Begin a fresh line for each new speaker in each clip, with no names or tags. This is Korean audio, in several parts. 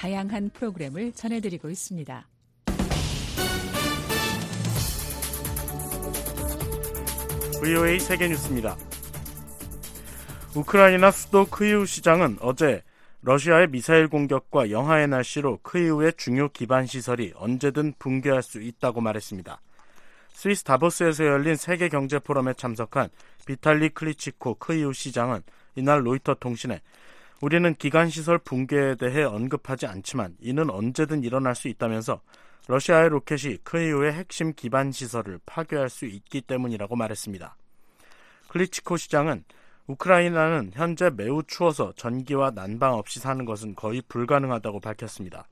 다양한 프로그램을 전해드리고 있습니다.
VOA 세계뉴스입니다. 우크라이나 수도 크이우 시장은 어제 러시아의 미사일 공격과 영하의 날씨로 크이우의 중요 기반 시설이 언제든 붕괴할 수 있다고 말했습니다. 스위스 다보스에서 열린 세계 경제 포럼에 참석한 비탈리 클리치코 크이우 시장은 이날 로이터 통신에 우리는 기간 시설 붕괴에 대해 언급하지 않지만 이는 언제든 일어날 수 있다면서 러시아의 로켓이 크이우의 핵심 기반 시설을 파괴할 수 있기 때문이라고 말했습니다. 클리치코 시장은 우크라이나는 현재 매우 추워서 전기와 난방 없이 사는 것은 거의 불가능하다고 밝혔습니다.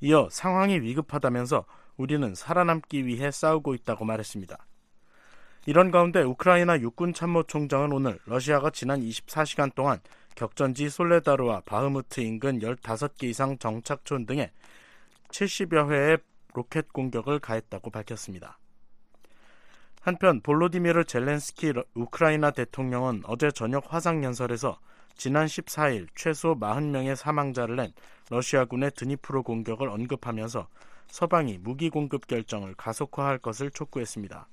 이어 상황이 위급하다면서 우리는 살아남기 위해 싸우고 있다고 말했습니다. 이런 가운데 우크라이나 육군 참모총장은 오늘 러시아가 지난 24시간 동안 격전지 솔레다르와 바흐무트 인근 15개 이상 정착촌 등에 70여 회의 로켓 공격을 가했다고 밝혔습니다. 한편 볼로디미르 젤렌스키 우크라이나 대통령은 어제 저녁 화상연설에서 지난 14일 최소 40명의 사망자를 낸 러시아군의 드니프로 공격을 언급하면서 서방이 무기 공급 결정을 가속화할 것을 촉구했습니다.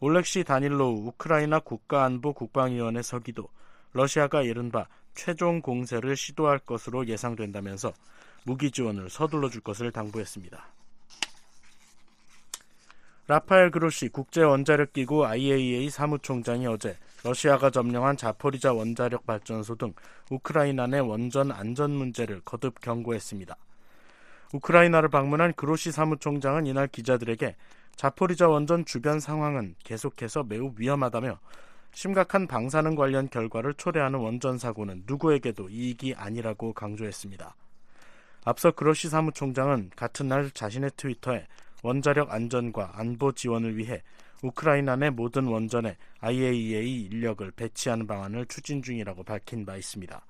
올렉시 다닐로우 우크라이나 국가안보 국방위원회 서기도 러시아가 이른바 최종 공세를 시도할 것으로 예상된다면서 무기 지원을 서둘러 줄 것을 당부했습니다. 라파엘 그로시 국제원자력기구 IAEA 사무총장이 어제 러시아가 점령한 자포리자 원자력 발전소 등 우크라이나 내 원전 안전 문제를 거듭 경고했습니다. 우크라이나를 방문한 그로시 사무총장은 이날 기자들에게 자포리자 원전 주변 상황은 계속해서 매우 위험하다며 심각한 방사능 관련 결과를 초래하는 원전 사고는 누구에게도 이익이 아니라고 강조했습니다. 앞서 그로시 사무총장은 같은 날 자신의 트위터에 원자력 안전과 안보 지원을 위해 우크라이나 내 모든 원전에 IAEA 인력을 배치하는 방안을 추진 중이라고 밝힌 바 있습니다.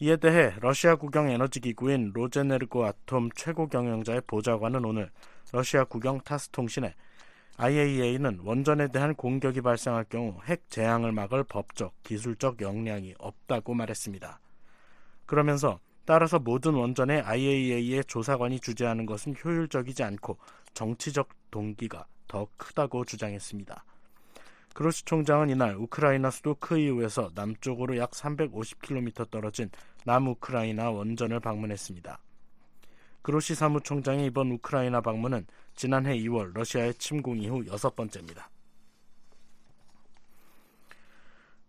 이에 대해 러시아 국영 에너지 기구인 로제네르고 아톰 최고 경영자의 보좌관은 오늘 러시아 국영 타스 통신에 IAEA는 원전에 대한 공격이 발생할 경우 핵 재앙을 막을 법적, 기술적 역량이 없다고 말했습니다. 그러면서 따라서 모든 원전에 IAEA의 조사관이 주재하는 것은 효율적이지 않고 정치적 동기가 더 크다고 주장했습니다. 그로시 총장은 이날 우크라이나 수도 크이우에서 남쪽으로 약 350km 떨어진 남우크라이나 원전을 방문했습니다. 그로시 사무총장의 이번 우크라이나 방문은 지난해 2월 러시아의 침공 이후 여섯 번째입니다.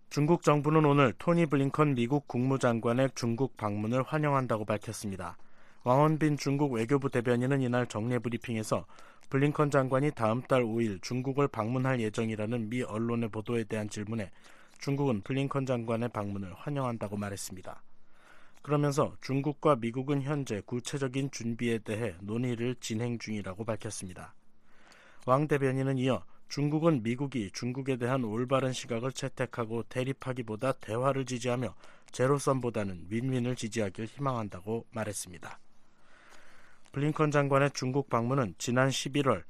중국 정부는 오늘 토니 블링컨 미국 국무장관의 중국 방문을 환영한다고 밝혔습니다. 왕원빈 중국 외교부 대변인은 이날 정례 브리핑에서 블링컨 장관이 다음 달 5일 중국을 방문할 예정이라는 미 언론의 보도에 대한 질문에 중국은 블링컨 장관의 방문을 환영한다고 말했습니다. 그러면서 중국과 미국은 현재 구체적인 준비에 대해 논의를 진행 중이라고 밝혔습니다. 왕 대변인은 이어 중국은 미국이 중국에 대한 올바른 시각을 채택하고 대립하기보다 대화를 지지하며 제로섬보다는 윈윈을 지지하길 희망한다고 말했습니다. 블링컨 장관의 중국 방문은 지난 11월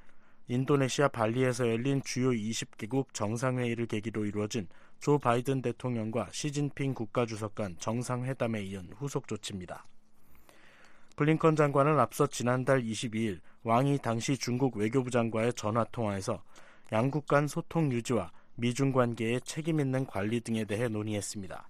인도네시아 발리에서 열린 주요 20개국 정상회의를 계기로 이루어진 조 바이든 대통령과 시진핑 국가주석 간 정상회담에 이은 후속 조치입니다. 블링컨 장관은 앞서 지난달 22일 왕이 당시 중국 외교부 장과의 전화 통화에서 양국 간 소통 유지와 미중 관계의 책임 있는 관리 등에 대해 논의했습니다.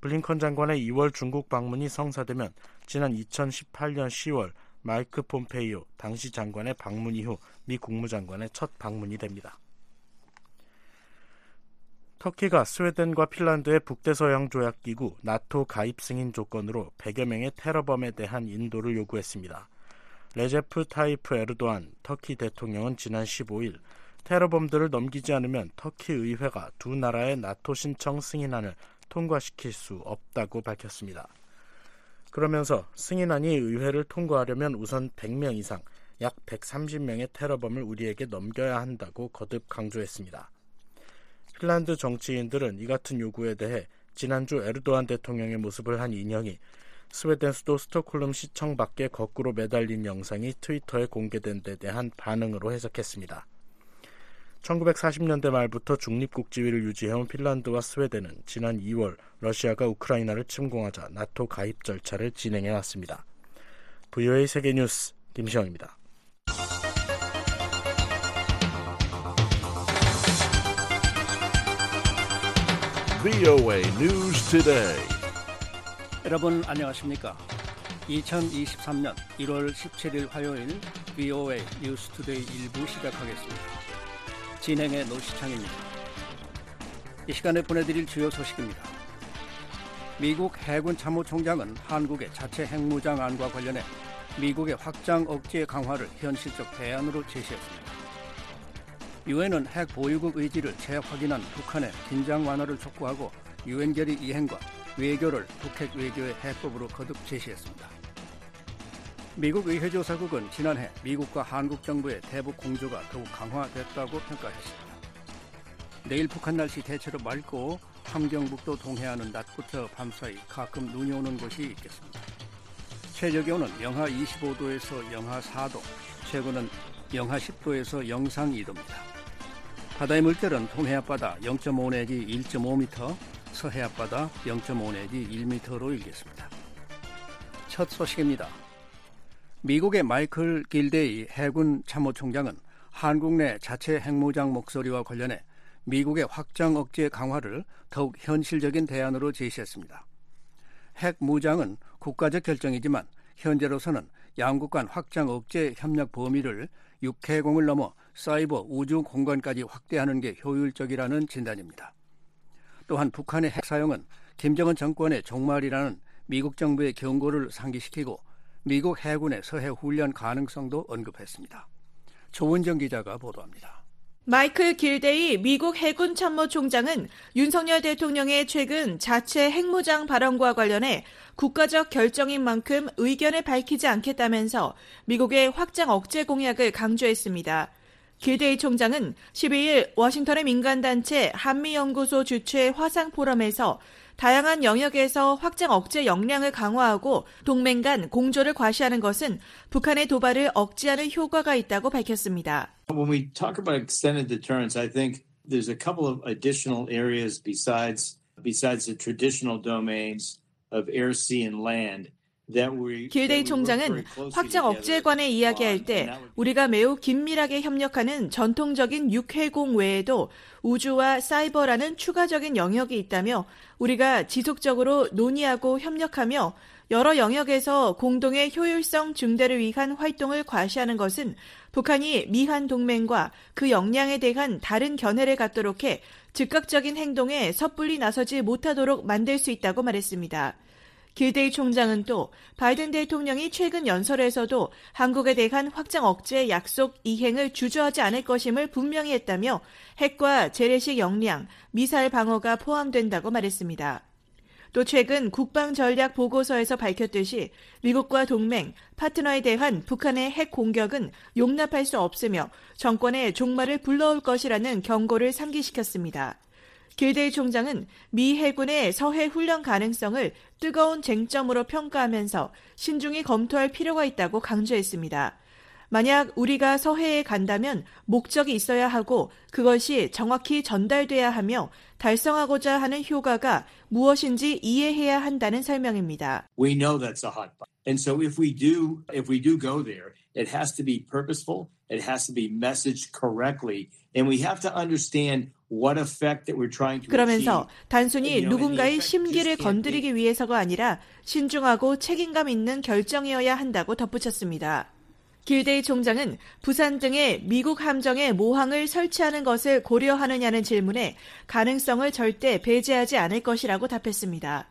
블링컨 장관의 2월 중국 방문이 성사되면 지난 2018년 10월 마이크 폼페이오 당시 장관의 방문 이후 미 국무장관의 첫 방문이 됩니다. 터키가 스웨덴과 핀란드의 북대서양 조약 기구 나토 가입 승인 조건으로 100여 명의 테러범에 대한 인도를 요구했습니다. 레제프 타이프 에르도안 터키 대통령은 지난 15일 테러범들을 넘기지 않으면 터키 의회가 두 나라의 나토 신청 승인안을 통과시킬 수 없다고 밝혔습니다. 그러면서 승인안이 의회를 통과하려면 우선 100명 이상, 약 130명의 테러범을 우리에게 넘겨야 한다고 거듭 강조했습니다. 핀란드 정치인들은 이 같은 요구에 대해 지난주 에르도안 대통령의 모습을 한 인형이 스웨덴 수도 스톡홀름 시청 밖에 거꾸로 매달린 영상이 트위터에 공개된 데 대한 반응으로 해석했습니다. 1940년대 말부터 중립국 지위를 유지해온 핀란드와 스웨덴은 지난 2월 러시아가 우크라이나를 침공하자 나토 가입 절차를 진행해 왔습니다. VOA 세계뉴스 김시영입니다.
VOA News Today.
여러분 안녕하십니까? 2023년 1월 17일 화요일 VOA 뉴스 투데이 1부 시작하겠습니다. 진행의 노시창입니다. 이 시간에 보내드릴 주요 소식입니다. 미국 해군 참모총장은 한국의 자체 핵무장안과 관련해 미국의 확장 억제 강화를 현실적 대안으로 제시했습니다. 유엔은 핵 보유국 의지를 재확인한 북한의 긴장 완화를 촉구하고 유엔 결의 이행과 외교를 북핵 외교의 해법으로 거듭 제시했습니다. 미국 의회조사국은 지난해 미국과 한국 정부의 대북 공조가 더욱 강화됐다고 평가했습니다. 내일 북한 날씨 대체로 맑고 함경북도 동해안은 낮부터 밤사이 가끔 눈이 오는 곳이 있겠습니다. 최저 기온은 영하 25도에서 영하 4도, 최고는 영하 10도에서 영상 2도입니다. 바다의 물결은 동해 앞바다 0.5 내지 1.5m, 서해 앞바다 0.5 내지 1m로 일겠습니다. 첫 소식입니다. 미국의 마이클 길데이 해군 참모총장은 한국 내 자체 핵무장 목소리와 관련해 미국의 확장 억제 강화를 더욱 현실적인 대안으로 제시했습니다. 핵 무장은 국가적 결정이지만 현재로서는 양국 간 확장 억제 협력 범위를 육해공을 넘어 사이버 우주 공간까지 확대하는 게 효율적이라는 진단입니다. 또한 북한의 핵 사용은 김정은 정권의 종말이라는 미국 정부의 경고를 상기시키고 미국 해군의 서해 훈련 가능성도 언급했습니다. 조은정 기자가 보도합니다.
마이클 길데이 미국 해군 참모총장은 윤석열 대통령의 최근 자체 핵무장 발언과 관련해 국가적 결정인 만큼 의견을 밝히지 않겠다면서 미국의 확장 억제 공약을 강조했습니다. 길데이 총장은 12일 워싱턴의 민간단체 한미연구소 주최 화상 포럼에서 다양한 영역에서 확장 억제 역량을 강화하고 동맹 간 공조를 과시하는 것은 북한의 도발을 억제하는 효과가 있다고 밝혔습니다.
When we talk about extended deterrence, I think there's a couple of additional areas besides besides the traditional domains of air, sea, and land.
길데이 총장은 확장 억제에 관해 이야기할 때 우리가 매우 긴밀하게 협력하는 전통적인 육해공 외에도 우주와 사이버라는 추가적인 영역이 있다며 우리가 지속적으로 논의하고 협력하며 여러 영역에서 공동의 효율성 증대를 위한 활동을 과시하는 것은 북한이 미한 동맹과 그 역량에 대한 다른 견해를 갖도록 해 즉각적인 행동에 섣불리 나서지 못하도록 만들 수 있다고 말했습니다. 길데이 총장은 또 바이든 대통령이 최근 연설에서도 한국에 대한 확장 억제 약속 이행을 주저하지 않을 것임을 분명히 했다며 핵과 재래식 역량, 미사일 방어가 포함된다고 말했습니다. 또 최근 국방 전략 보고서에서 밝혔듯이 미국과 동맹, 파트너에 대한 북한의 핵 공격은 용납할 수 없으며 정권의 종말을 불러올 것이라는 경고를 상기시켰습니다. 길데이 총장은 미 해군의 서해 훈련 가능성을 뜨거운 쟁점으로 평가하면서 신중히 검토할 필요가 있다고 강조했습니다. 만약 우리가 서해에 간다면 목적이 있어야 하고 그것이 정확히 전달돼야 하며 달성하고자 하는 효과가 무엇인지 이해해야 한다는 설명입니다.
We know that's a hot button. And so if we do if we do go there, it has to be purposeful, it has to be messaged correctly, and we have to understand what effect that we're trying to
그러면서. 단순히 누군가의 심기를 건드리기 위해서가 아니라 신중하고 책임감 있는 결정이어야 한다고 덧붙였습니다. 길데이 총장은 부산 등의 미국 함정에 모항을 설치하는 것을 고려하느냐는 질문에 가능성을 절대 배제하지 않을 것이라고 답했습니다.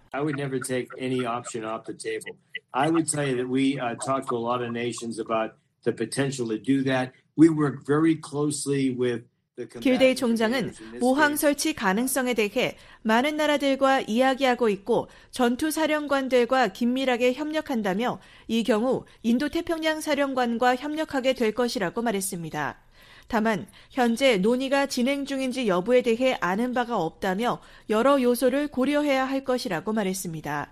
Uh,
길데이 총장은 모항. 설치 가능성에 대해 많은 나라들과 이야기하고 있고 전투 사령관들과 긴밀하게 협력한다며 이 경우 인도 태평양 사령관과 협력하게 될 것이라고 말했습니다. 다만 현재 논의가 진행 중인지 여부에 대해 아는 바가 없다며 여러 요소를 고려해야 할 것이라고 말했습니다.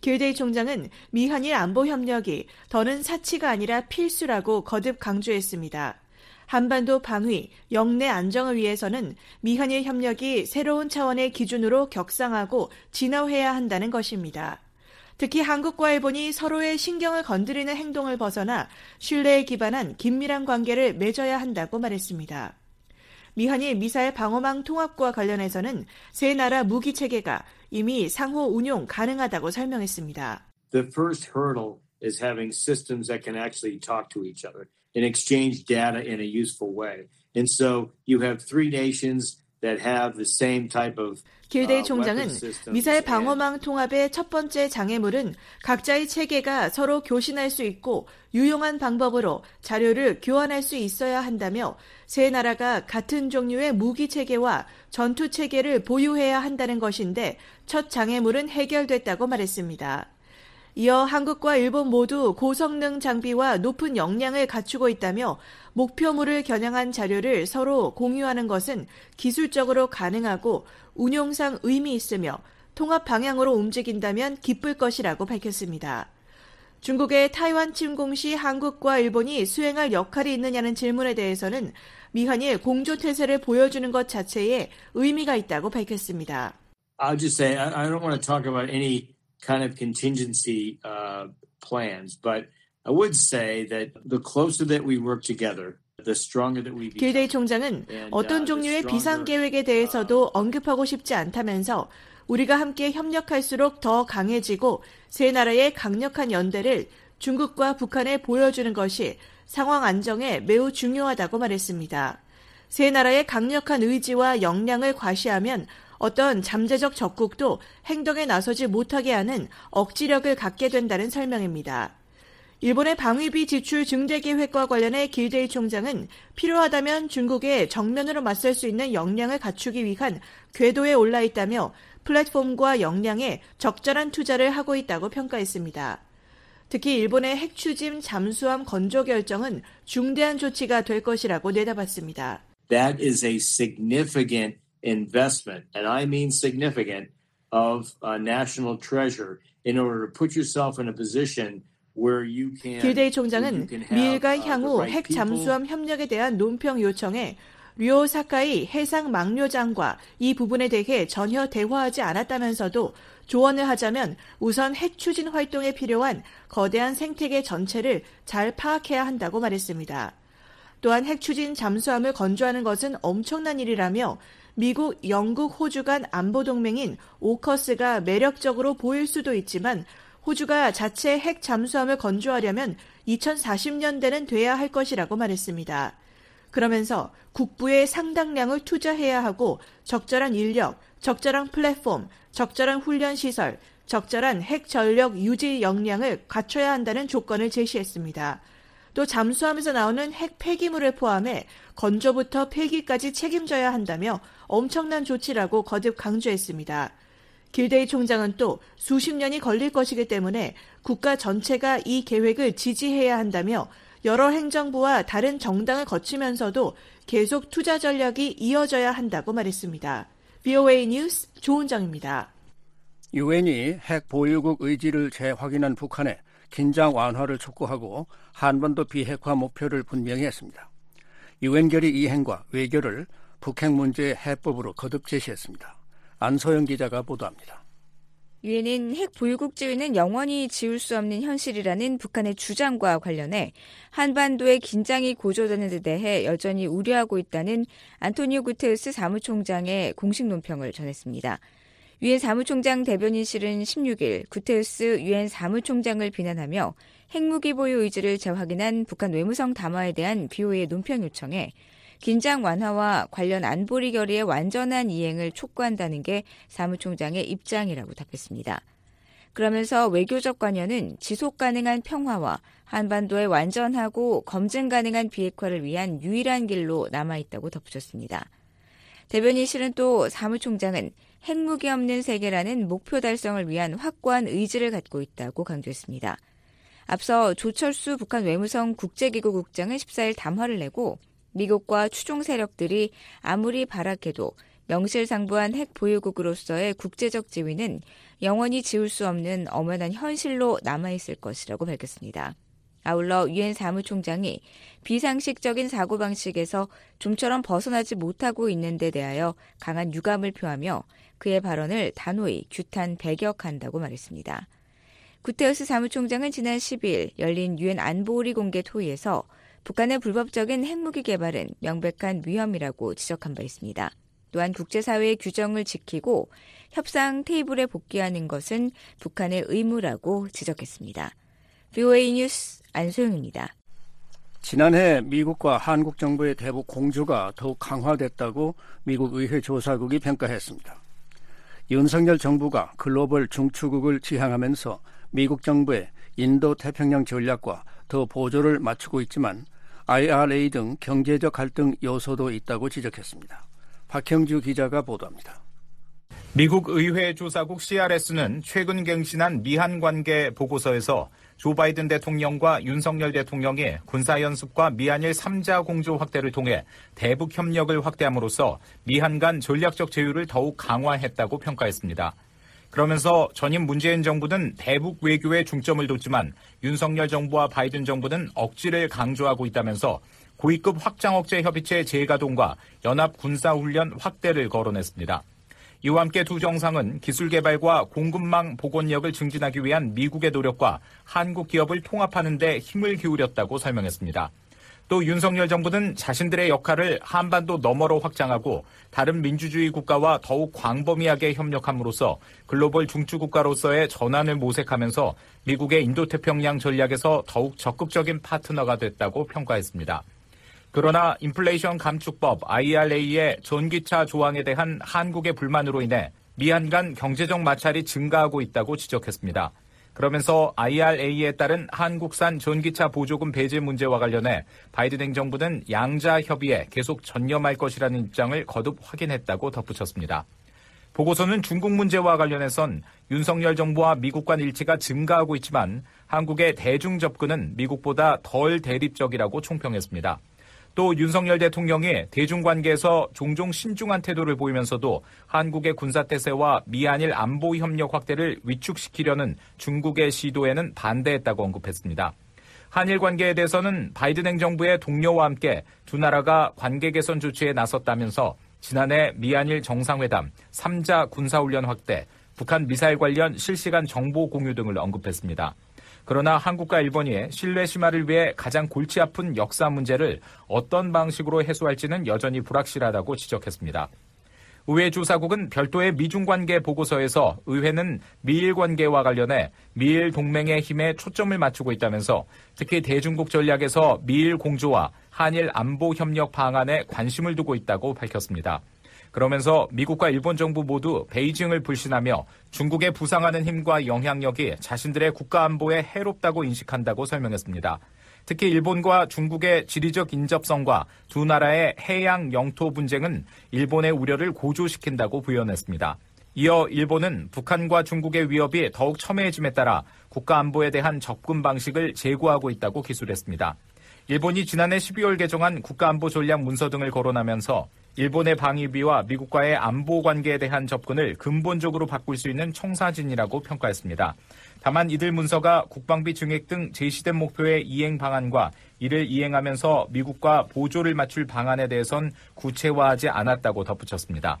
길데이 총장은 미한일 안보 협력이 더는 사치가 아니라 필수라고 거듭 강조했습니다. 한반도 방위, 영내 안정을 위해서는 미한일 협력이 새로운 차원의 기준으로 격상하고 진화해야 한다는 것입니다. 특히 한국과 일본이 서로의 신경을 건드리는 행동을 벗어나 신뢰에 기반한 긴밀한 관계를 맺어야 한다고 말했습니다. 미한일 미사일 방어망 통합과 관련해서는 세 나라 무기 체계가 이미 상호 운용 가능하다고 설명했습니다.
The first hurdle is having systems that can actually talk to each other and exchange data in a useful way. And so you have three nations that have the same type of
길데이
uh,
총장은
weapon systems
미사일 방어망 통합의 첫 번째 장애물은 각자의 체계가 서로 교신할 수 있고 유용한 방법으로 자료를 교환할 수 있어야 한다며 세 나라가 같은 종류의 무기 체계와 전투 체계를 보유해야 한다는 것인데 첫 장애물은 해결됐다고 말했습니다. 이어 한국과 일본 모두 고성능 장비와 높은 역량을 갖추고 있다며 목표물을 겨냥한 자료를 서로 공유하는 것은 기술적으로 가능하고 운용상 의미 있으며 통합 방향으로 움직인다면 기쁠 것이라고 밝혔습니다. 중국의 타이완 침공 시 한국과 일본이 수행할 역할이 있느냐는 질문에 대해서는 미한일 공조태세를 보여주는 것 자체에 의미가 있다고 밝혔습니다.
I'll just say I don't want to talk about any kind of contingency uh, plans, but I would say that the closer that we work together, the stronger that we become.
길데이 총장은 어떤
uh,
종류의 비상 계획에 대해서도 언급하고 싶지 않다면서 우리가 함께 협력할수록 더 강해지고 세 나라의 강력한 연대를 중국과 북한에 보여주는 것이 상황 안정에 매우 중요하다고 말했습니다. 세 나라의 강력한 의지와 역량을 과시하면 어떤 잠재적 적국도 행동에 나서지 못하게 하는 억지력을 갖게 된다는 설명입니다. 일본의 방위비 지출 증대 계획과 관련해 길데이 총장은 필요하다면 중국에 정면으로 맞설 수 있는 역량을 갖추기 위한 궤도에 올라 있다며 플랫폼과 역량에 적절한 투자를 하고 있다고 평가했습니다. 특히 일본의 핵 추진 잠수함 건조 결정은 중대한 조치가 될 것이라고 내다봤습니다.
That is a significant investment, and I mean significant, of uh, national treasure in order to put yourself in a position where you can.
길데이 총장은 미일간
uh,
향후 핵 잠수함 협력에 대한 논평 요청에 류오 사카이 해상 망료장과 이 부분에 대해 전혀 대화하지 않았다면서도 조언을 하자면 우선 핵 추진 활동에 필요한 거대한 생태계 전체를 잘 파악해야 한다고 말했습니다. 또한 핵 추진 잠수함을 건조하는 것은 엄청난 일이라며 미국, 영국, 호주 간 안보 동맹인 오커스가 매력적으로 보일 수도 있지만 호주가 자체 핵 잠수함을 건조하려면 2040년대는 돼야 할 것이라고 말했습니다. 그러면서 국부에 상당량을 투자해야 하고 적절한 인력, 적절한 플랫폼, 적절한 훈련 시설, 적절한 핵 전력 유지 역량을 갖춰야 한다는 조건을 제시했습니다. 또 잠수함에서 나오는 핵 폐기물을 포함해 건조부터 폐기까지 책임져야 한다며 엄청난 조치라고 거듭 강조했습니다. 길데이 총장은 또 수십 년이 걸릴 것이기 때문에 국가 전체가 이 계획을 지지해야 한다며 여러 행정부와 다른 정당을 거치면서도 계속 투자 전략이 이어져야 한다고 말했습니다. VOA 뉴스 조은정입니다.
유엔이 핵 보유국 의지를 재확인한 북한에 긴장 완화를 촉구하고 한반도 비핵화 목표를 분명히 했습니다. 유엔 결의 이행과 외교를 북핵 문제의 해법으로 거듭 제시했습니다. 안소영 기자가 보도합니다.
유엔은 핵 보유국 지위는 영원히 지울 수 없는 현실이라는 북한의 주장과 관련해 한반도의 긴장이 고조되는 데 대해 여전히 우려하고 있다는 안토니오 구테우스 사무총장의 공식 논평을 전했습니다. 유엔 사무총장 대변인실은 16일 구테우스 유엔 사무총장을 비난하며 핵무기 보유 의지를 재확인한 북한 외무성 담화에 대한 비오의 논평 요청에 긴장 완화와 관련 안보리 결의의 완전한 이행을 촉구한다는 게 사무총장의 입장이라고 답했습니다. 그러면서 외교적 관여는 지속 가능한 평화와 한반도의 완전하고 검증 가능한 비핵화를 위한 유일한 길로 남아 있다고 덧붙였습니다. 대변인실은 또 사무총장은 핵무기 없는 세계라는 목표 달성을 위한 확고한 의지를 갖고 있다고 강조했습니다. 앞서 조철수 북한 외무성 국제기구 국장은 14일 담화를 내고 미국과 추종 세력들이 아무리 발악해도 명실상부한 핵 보유국으로서의 국제적 지위는 영원히 지울 수 없는 엄연한 현실로 남아있을 것이라고 밝혔습니다. 아울러 유엔 사무총장이 비상식적인 사고방식에서 좀처럼 벗어나지 못하고 있는 데 대하여 강한 유감을 표하며 그의 발언을 단호히 규탄 배격한다고 말했습니다. 구테우스 사무총장은 지난 10일 열린 유엔 안보리 공개 토의에서 북한의 불법적인 핵무기 개발은 명백한 위험이라고 지적한 바 있습니다. 또한 국제사회의 규정을 지키고 협상 테이블에 복귀하는 것은 북한의 의무라고 지적했습니다. VOA 뉴스 안소영입니다.
지난해 미국과 한국 정부의 대북 공조가 더욱 강화됐다고 미국 의회 조사국이 평가했습니다. 윤석열 정부가 글로벌 중추국을 지향하면서 미국 정부의 인도 태평양 전략과 더 보조를 맞추고 있지만 IRA 등 경제적 갈등 요소도 있다고 지적했습니다. 박형주 기자가 보도합니다.
미국 의회 조사국 CRS는 최근 갱신한 미한 관계 보고서에서 조 바이든 대통령과 윤석열 대통령이 군사연습과 미한일 3자 공조 확대를 통해 대북 협력을 확대함으로써 미한 간 전략적 제휴를 더욱 강화했다고 평가했습니다. 그러면서 전임 문재인 정부는 대북 외교에 중점을 뒀지만 윤석열 정부와 바이든 정부는 억지를 강조하고 있다면서 고위급 확장 억제 협의체 재가동과 연합 군사훈련 확대를 거론했습니다. 이와 함께 두 정상은 기술 개발과 공급망 복원력을 증진하기 위한 미국의 노력과 한국 기업을 통합하는 데 힘을 기울였다고 설명했습니다. 또 윤석열 정부는 자신들의 역할을 한반도 너머로 확장하고 다른 민주주의 국가와 더욱 광범위하게 협력함으로써 글로벌 중추 국가로서의 전환을 모색하면서 미국의 인도태평양 전략에서 더욱 적극적인 파트너가 됐다고 평가했습니다. 그러나 인플레이션 감축법 IRA의 전기차 조항에 대한 한국의 불만으로 인해 미한 간 경제적 마찰이 증가하고 있다고 지적했습니다. 그러면서 IRA에 따른 한국산 전기차 보조금 배제 문제와 관련해 바이든 행정부는 양자 협의에 계속 전념할 것이라는 입장을 거듭 확인했다고 덧붙였습니다. 보고서는 중국 문제와 관련해선 윤석열 정부와 미국 간 일치가 증가하고 있지만 한국의 대중 접근은 미국보다 덜 대립적이라고 총평했습니다. 또 윤석열 대통령이 대중관계에서 종종 신중한 태도를 보이면서도 한국의 군사태세와 미한일 안보 협력 확대를 위축시키려는 중국의 시도에는 반대했다고 언급했습니다. 한일 관계에 대해서는 바이든 행정부의 동료와 함께 두 나라가 관계 개선 조치에 나섰다면서 지난해 미한일 정상회담, 3자 군사훈련 확대, 북한 미사일 관련 실시간 정보 공유 등을 언급했습니다. 그러나 한국과 일본이 신뢰 심화를 위해 가장 골치 아픈 역사 문제를 어떤 방식으로 해소할지는 여전히 불확실하다고 지적했습니다. 의회 조사국은 별도의 미중 관계 보고서에서 의회는 미일 관계와 관련해 미일 동맹의 힘에 초점을 맞추고 있다면서 특히 대중국 전략에서 미일 공조와 한일 안보 협력 방안에 관심을 두고 있다고 밝혔습니다. 그러면서 미국과 일본 정부 모두 베이징을 불신하며 중국의 부상하는 힘과 영향력이 자신들의 국가 안보에 해롭다고 인식한다고 설명했습니다. 특히 일본과 중국의 지리적 인접성과 두 나라의 해양 영토 분쟁은 일본의 우려를 고조시킨다고 부연했습니다. 이어 일본은 북한과 중국의 위협이 더욱 첨예해짐에 따라 국가 안보에 대한 접근 방식을 제고하고 있다고 기술했습니다. 일본이 지난해 12월 개정한 국가안보 전략 문서 등을 거론하면서 일본의 방위비와 미국과의 안보 관계에 대한 접근을 근본적으로 바꿀 수 있는 청사진이라고 평가했습니다. 다만 이들 문서가 국방비 증액 등 제시된 목표의 이행 방안과 이를 이행하면서 미국과 보조를 맞출 방안에 대해선 구체화하지 않았다고 덧붙였습니다.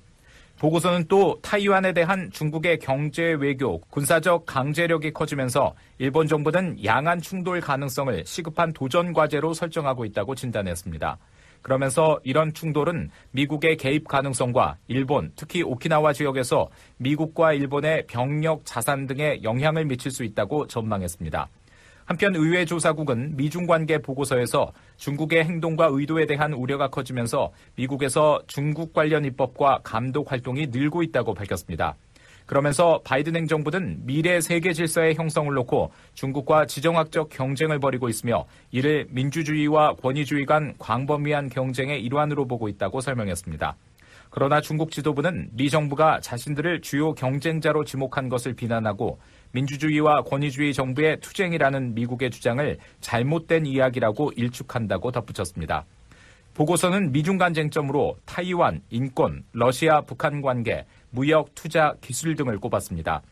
보고서는 또 타이완에 대한 중국의 경제 외교, 군사적 강제력이 커지면서 일본 정부는 양안 충돌 가능성을 시급한 도전 과제로 설정하고 있다고 진단했습니다. 그러면서 이런 충돌은 미국의 개입 가능성과 일본, 특히 오키나와 지역에서 미국과 일본의 병력, 자산 등에 영향을 미칠 수 있다고 전망했습니다. 한편 의회 조사국은 미중 관계 보고서에서 중국의 행동과 의도에 대한 우려가 커지면서 미국에서 중국 관련 입법과 감독 활동이 늘고 있다고 밝혔습니다. 그러면서 바이든 행정부는 미래 세계 질서의 형성을 놓고 중국과 지정학적 경쟁을 벌이고 있으며 이를 민주주의와 권위주의 간 광범위한 경쟁의 일환으로 보고 있다고 설명했습니다. 그러나 중국 지도부는 미 정부가 자신들을 주요 경쟁자로 지목한 것을 비난하고 민주주의와 권위주의 정부의 투쟁이라는 미국의 주장을 잘못된 이야기라고 일축한다고 덧붙였습니다. 보고서는 미중 간 쟁점으로 타이완, 인권, 러시아, 북한 관계, 무역, 투자, 기술 등을 꼽았습니다.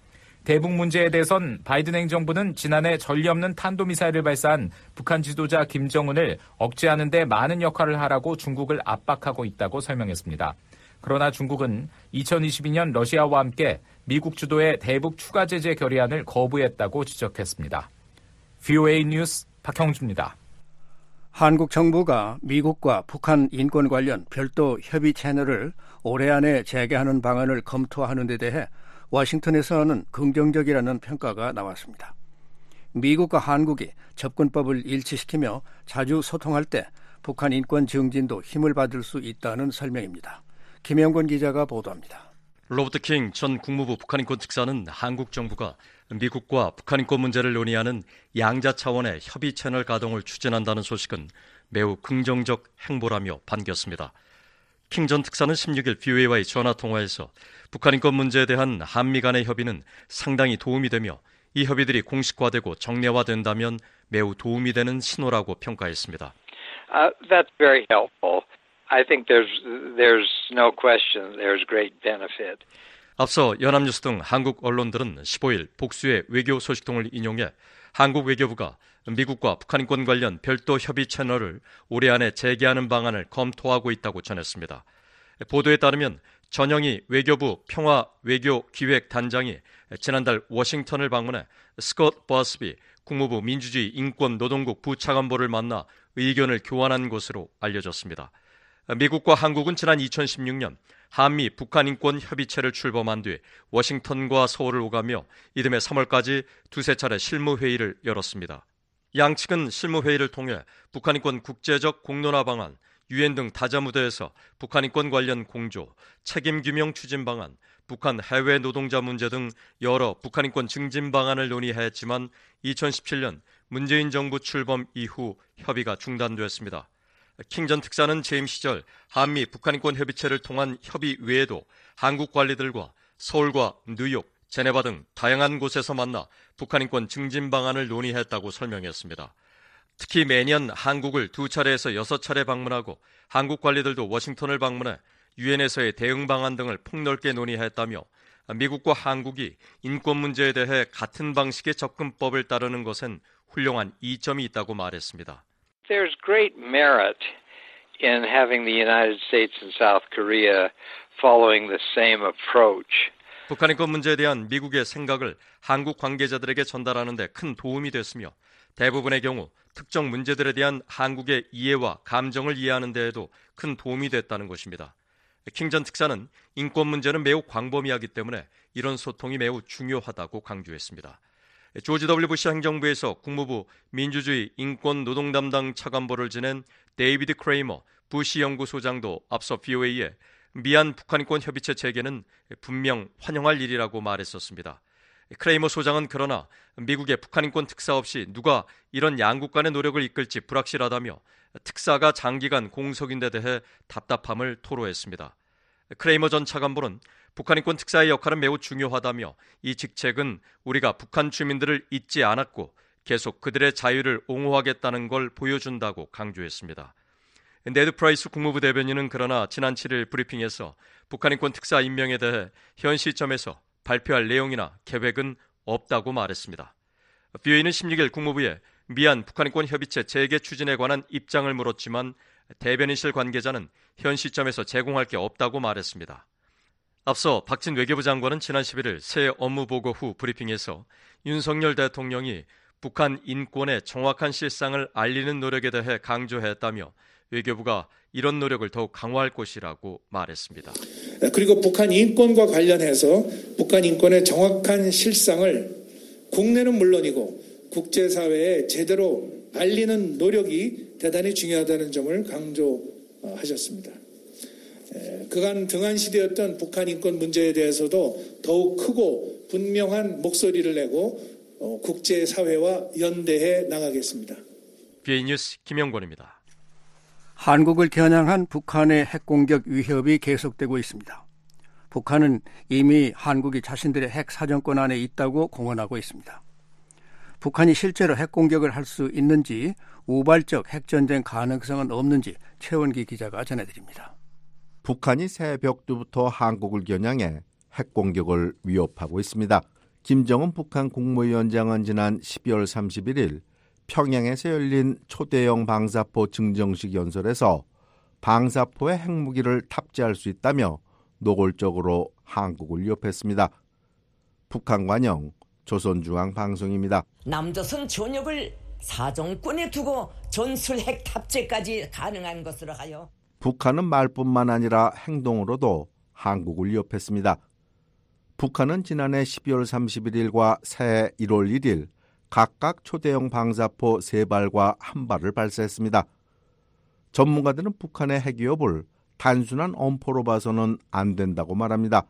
대북 문제에 대해선 바이든 행정부는 지난해 전례 없는 탄도미사일을 발사한 북한 지도자 김정은을 억제하는 데 많은 역할을 하라고 중국을 압박하고 있다고 설명했습니다. 그러나 중국은 2022년 러시아와 함께 미국 주도의 대북 추가 제재 결의안을 거부했다고 지적했습니다. VOA 뉴스 박형주입니다.
한국 정부가 미국과 북한 인권 관련 별도 협의 채널을 올해 안에 재개하는 방안을 검토하는 데 대해 워싱턴에서는 긍정적이라는 평가가 나왔습니다. 미국과 한국이 접근법을 일치시키며 자주 소통할 때 북한 인권 증진도 힘을 받을 수 있다는 설명입니다. 김영권 기자가 보도합니다.
로버트 킹 전 국무부 북한 인권 특사는 한국 정부가 미국과 북한 인권 문제를 논의하는 양자 차원의 협의 채널 가동을 추진한다는 소식은 매우 긍정적 행보라며 반겼습니다. 킹 전 특사는 16일 BOA와의 전화 통화에서 북한 인권 문제에 대한 한미 간의 협의는 상당히 도움이 되며 이 협의들이 공식화되고 정례화된다면 매우 도움이 되는 신호라고 평가했습니다.
Uh, that's very helpful. I think there's there's no question there's great benefit.
앞서 연합뉴스 등 한국 언론들은 15일 복수의 외교 소식통을 인용해 한국 외교부가 미국과 북한 인권 관련 별도 협의 채널을 올해 안에 재개하는 방안을 검토하고 있다고 전했습니다. 보도에 따르면 전영희 외교부 평화 외교 기획 단장이 지난달 워싱턴을 방문해 스콧 버스비 국무부 민주주의 인권 노동국 부차관보를 만나 의견을 교환한 것으로 알려졌습니다. 미국과 한국은 지난 2016년 한미 북한 인권 협의체를 출범한 뒤 워싱턴과 서울을 오가며 이듬해 3월까지 두세 차례 실무 회의를 열었습니다. 양측은 실무 회의를 통해 북한 인권 국제적 공론화 방안, 유엔 등 다자 무대에서 북한 인권 관련 공조, 책임 규명 추진 방안, 북한 해외 노동자 문제 등 여러 북한 인권 증진 방안을 논의했지만 2017년 문재인 정부 출범 이후 협의가 중단됐습니다. 킹전 특사는 재임 시절 한미 북한인권 협의체를 통한 협의 외에도 한국 관리들과 서울과 뉴욕, 제네바 등 다양한 곳에서 만나 북한인권 증진 방안을 논의했다고 설명했습니다. 특히 매년 한국을 두 차례에서 여섯 차례 방문하고 한국 관리들도 워싱턴을 방문해 유엔에서의 대응 방안 등을 폭넓게 논의했다며 미국과 한국이 인권 문제에 대해 같은 방식의 접근법을 따르는 것은 훌륭한 이점이 있다고 말했습니다.
There's great merit in having the United States and South Korea following the same approach.
북한 인권 문제에 대한 미국의 생각을 한국 관계자들에게 전달하는 데 큰 도움이 됐으며 대부분의 경우 특정 문제들에 대한 한국의 이해와 감정을 이해하는 데에도 큰 도움이 됐다는 것입니다. 킹 전 특사는 인권 문제는 매우 광범위하기 때문에 이런 소통이 매우 중요하다고 강조했습니다. 조지 W 부시 행정부에서 국무부 민주주의 인권 노동 담당 차관보를 지낸 데이비드 크레이머 부시 연구소장도 앞서 VOA에 미한 북한인권 협의체 재개는 분명 환영할 일이라고 말했었습니다. 크레이머 소장은 그러나 미국의 북한인권 특사 없이 누가 이런 양국 간의 노력을 이끌지 불확실하다며 특사가 장기간 공석인 데 대해 답답함을 토로했습니다. 크레이머 전 차관보는 북한 인권 특사의 역할은 매우 중요하다며 이 직책은 우리가 북한 주민들을 잊지 않았고 계속 그들의 자유를 옹호하겠다는 걸 보여준다고 강조했습니다. 네드 프라이스 국무부 대변인은 그러나 지난 7일 브리핑에서 북한 인권 특사 임명에 대해 현 시점에서 발표할 내용이나 계획은 없다고 말했습니다. BOA는 16일 국무부에 미얀 북한 인권 협의체 재개 추진에 관한 입장을 물었지만 대변인실 관계자는 현 시점에서 제공할 게 없다고 말했습니다. 앞서 박진 외교부 장관은 지난 11일 새 업무 보고 후 브리핑에서 윤석열 대통령이 북한 인권의 정확한 실상을 알리는 노력에 대해 강조했다며 외교부가 이런 노력을 더욱 강화할 것이라고 말했습니다.
그리고 북한 인권과 관련해서 북한 인권의 정확한 실상을 국내는 물론이고 국제사회에 제대로 알리는 노력이 대단히 중요하다는 점을 강조하셨습니다. 그간 등한시되었던 북한 인권 문제에 대해서도 더욱 크고 분명한 목소리를 내고 어, 국제사회와 연대해 나가겠습니다.
BA 뉴스 김영권입니다.
한국을 겨냥한 북한의 핵공격 위협이 계속되고 있습니다. 북한은 이미 한국이 자신들의 핵 사정권 안에 있다고 공언하고 있습니다. 북한이 실제로 핵공격을 할 수 있는지 우발적 핵전쟁 가능성은 없는지 최원기 기자가 전해드립니다.
북한이 새벽부터 한국을 겨냥해 핵 공격을 위협하고 있습니다. 김정은 북한 국무위원장은 지난 12월 31일 평양에서 열린 초대형 방사포 증정식 연설에서 방사포의 핵무기를 탑재할 수 있다며 노골적으로 한국을 위협했습니다. 북한 관영 조선중앙방송입니다.
남조선 전역을 사정권에 두고 전술 핵 탑재까지 가능한 것으로 하여
북한은 말뿐만 아니라 행동으로도 한국을 위협했습니다. 북한은 지난해 12월 31일과 새해 1월 1일 각각 초대형 방사포 3발과 1발을 발사했습니다. 전문가들은 북한의 핵위협을 단순한 엄포로 봐서는 안 된다고 말합니다.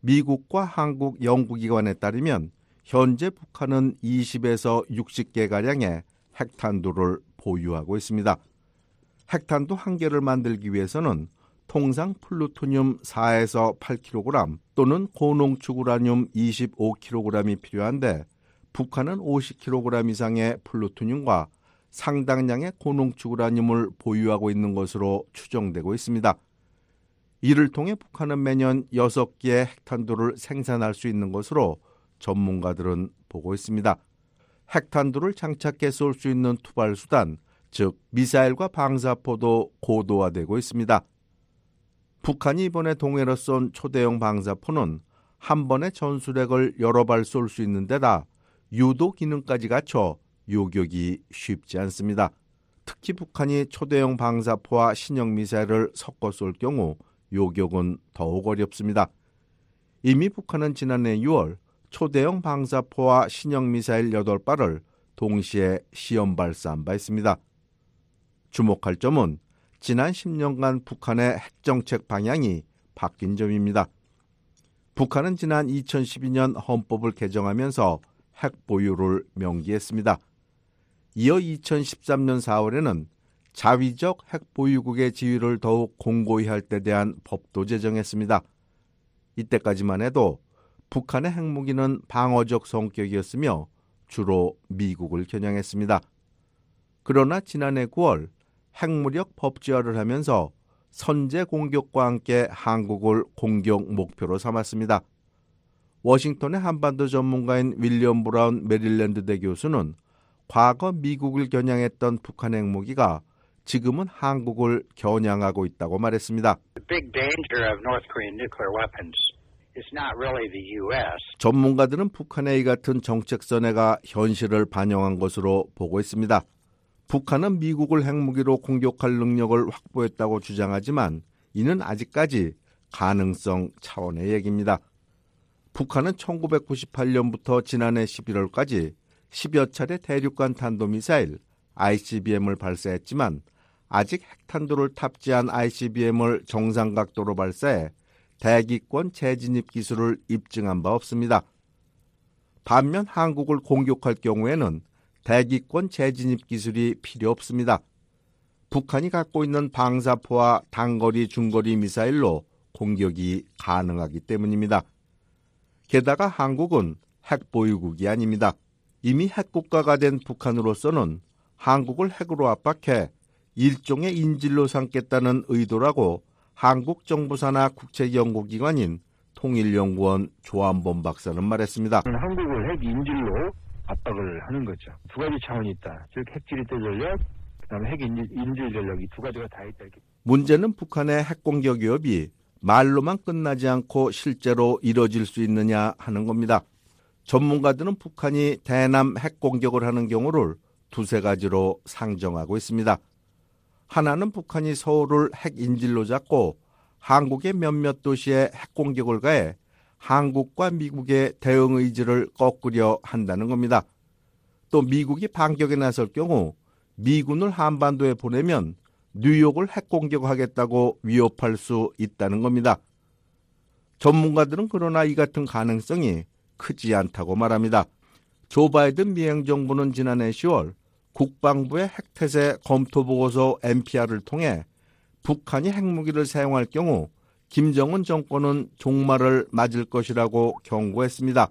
미국과 한국 연구기관에 따르면 현재 북한은 20에서 60개가량의 핵탄두를 보유하고 있습니다. 핵탄두 한 개를 만들기 위해서는 통상 플루토늄 4에서 8kg 또는 고농축 우라늄 25kg이 필요한데 북한은 50kg 이상의 플루토늄과 상당량의 고농축 우라늄을 보유하고 있는 것으로 추정되고 있습니다. 이를 통해 북한은 매년 6개의 핵탄두를 생산할 수 있는 것으로 전문가들은 보고 있습니다. 핵탄두를 장착해 쏠 수 있는 투발 수단, 즉 미사일과 방사포도 고도화되고 있습니다. 북한이 이번에 동해로 쏜 초대형 방사포는 한 번에 전술핵을 여러 발 쏠 수 있는 데다 유도 기능까지 갖춰 요격이 쉽지 않습니다. 특히 북한이 초대형 방사포와 신형 미사일을 섞어 쏠 경우 요격은 더욱 어렵습니다. 이미 북한은 지난해 6월 초대형 방사포와 신형 미사일 8발을 동시에 시험 발사한 바 있습니다. 주목할 점은 지난 10년간 북한의 핵정책 방향이 바뀐 점입니다. 북한은 지난 2012년 헌법을 개정하면서 핵 보유를 명기했습니다. 이어 2013년 4월에는 자위적 핵 보유국의 지위를 더욱 공고히 할 때 대한 법도 제정했습니다. 이때까지만 해도 북한의 핵무기는 방어적 성격이었으며 주로 미국을 겨냥했습니다. 그러나 지난해 9월 핵무력 법제화를 하면서 선제 공격과 함께 한국을 공격 목표로 삼았습니다. 워싱턴의 한반도 전문가인 윌리엄 브라운 메릴랜드 대 교수는 과거 미국을 겨냥했던 북한 핵무기가 지금은 한국을 겨냥하고 있다고 말했습니다. 전문가들은 북한의 이 같은 정책 선회가 현실을 반영한 것으로 보고 있습니다. 북한은 미국을 핵무기로 공격할 능력을 확보했다고 주장하지만 이는 아직까지 가능성 차원의 얘기입니다. 북한은 1998년부터 지난해 11월까지 10여 차례 대륙간 탄도미사일 ICBM을 발사했지만 아직 핵탄두를 탑재한 ICBM을 정상각도로 발사해 대기권 재진입 기술을 입증한 바 없습니다. 반면 한국을 공격할 경우에는 대기권 재진입 기술이 필요 없습니다. 북한이 갖고 있는 방사포와 단거리 중거리 미사일로 공격이 가능하기 때문입니다. 게다가 한국은 핵 보유국이 아닙니다. 이미 핵국가가 된 북한으로서는 한국을 핵으로 압박해 일종의 인질로 삼겠다는 의도라고 한국 정부사나 국책연구기관인 통일연구원 조한범 박사는 말했습니다.
한국을 핵 인질로 압박을 하는 거죠. 두 가지 차원이 있다. 즉 핵지리대 전략, 그다음에 핵 인질, 인질 전략 이 두 가지가 다 있다. 이렇게.
문제는 북한의 핵 공격 위협이 말로만 끝나지 않고 실제로 이뤄질 수 있느냐 하는 겁니다. 전문가들은 북한이 대남 핵 공격을 하는 경우를 두세 가지로 상정하고 있습니다. 하나는 북한이 서울을 핵 인질로 잡고 한국의 몇몇 도시에 핵 공격을 가해 한국과 미국의 대응 의지를 꺾으려 한다는 겁니다. 또 미국이 반격에 나설 경우 미군을 한반도에 보내면 뉴욕을 핵공격하겠다고 위협할 수 있다는 겁니다. 전문가들은 그러나 이 같은 가능성이 크지 않다고 말합니다. 조 바이든 미행 정부는 지난해 10월 국방부의 핵태세 검토 보고서 NPR을 통해 북한이 핵무기를 사용할 경우 김정은 정권은 종말을 맞을 것이라고 경고했습니다.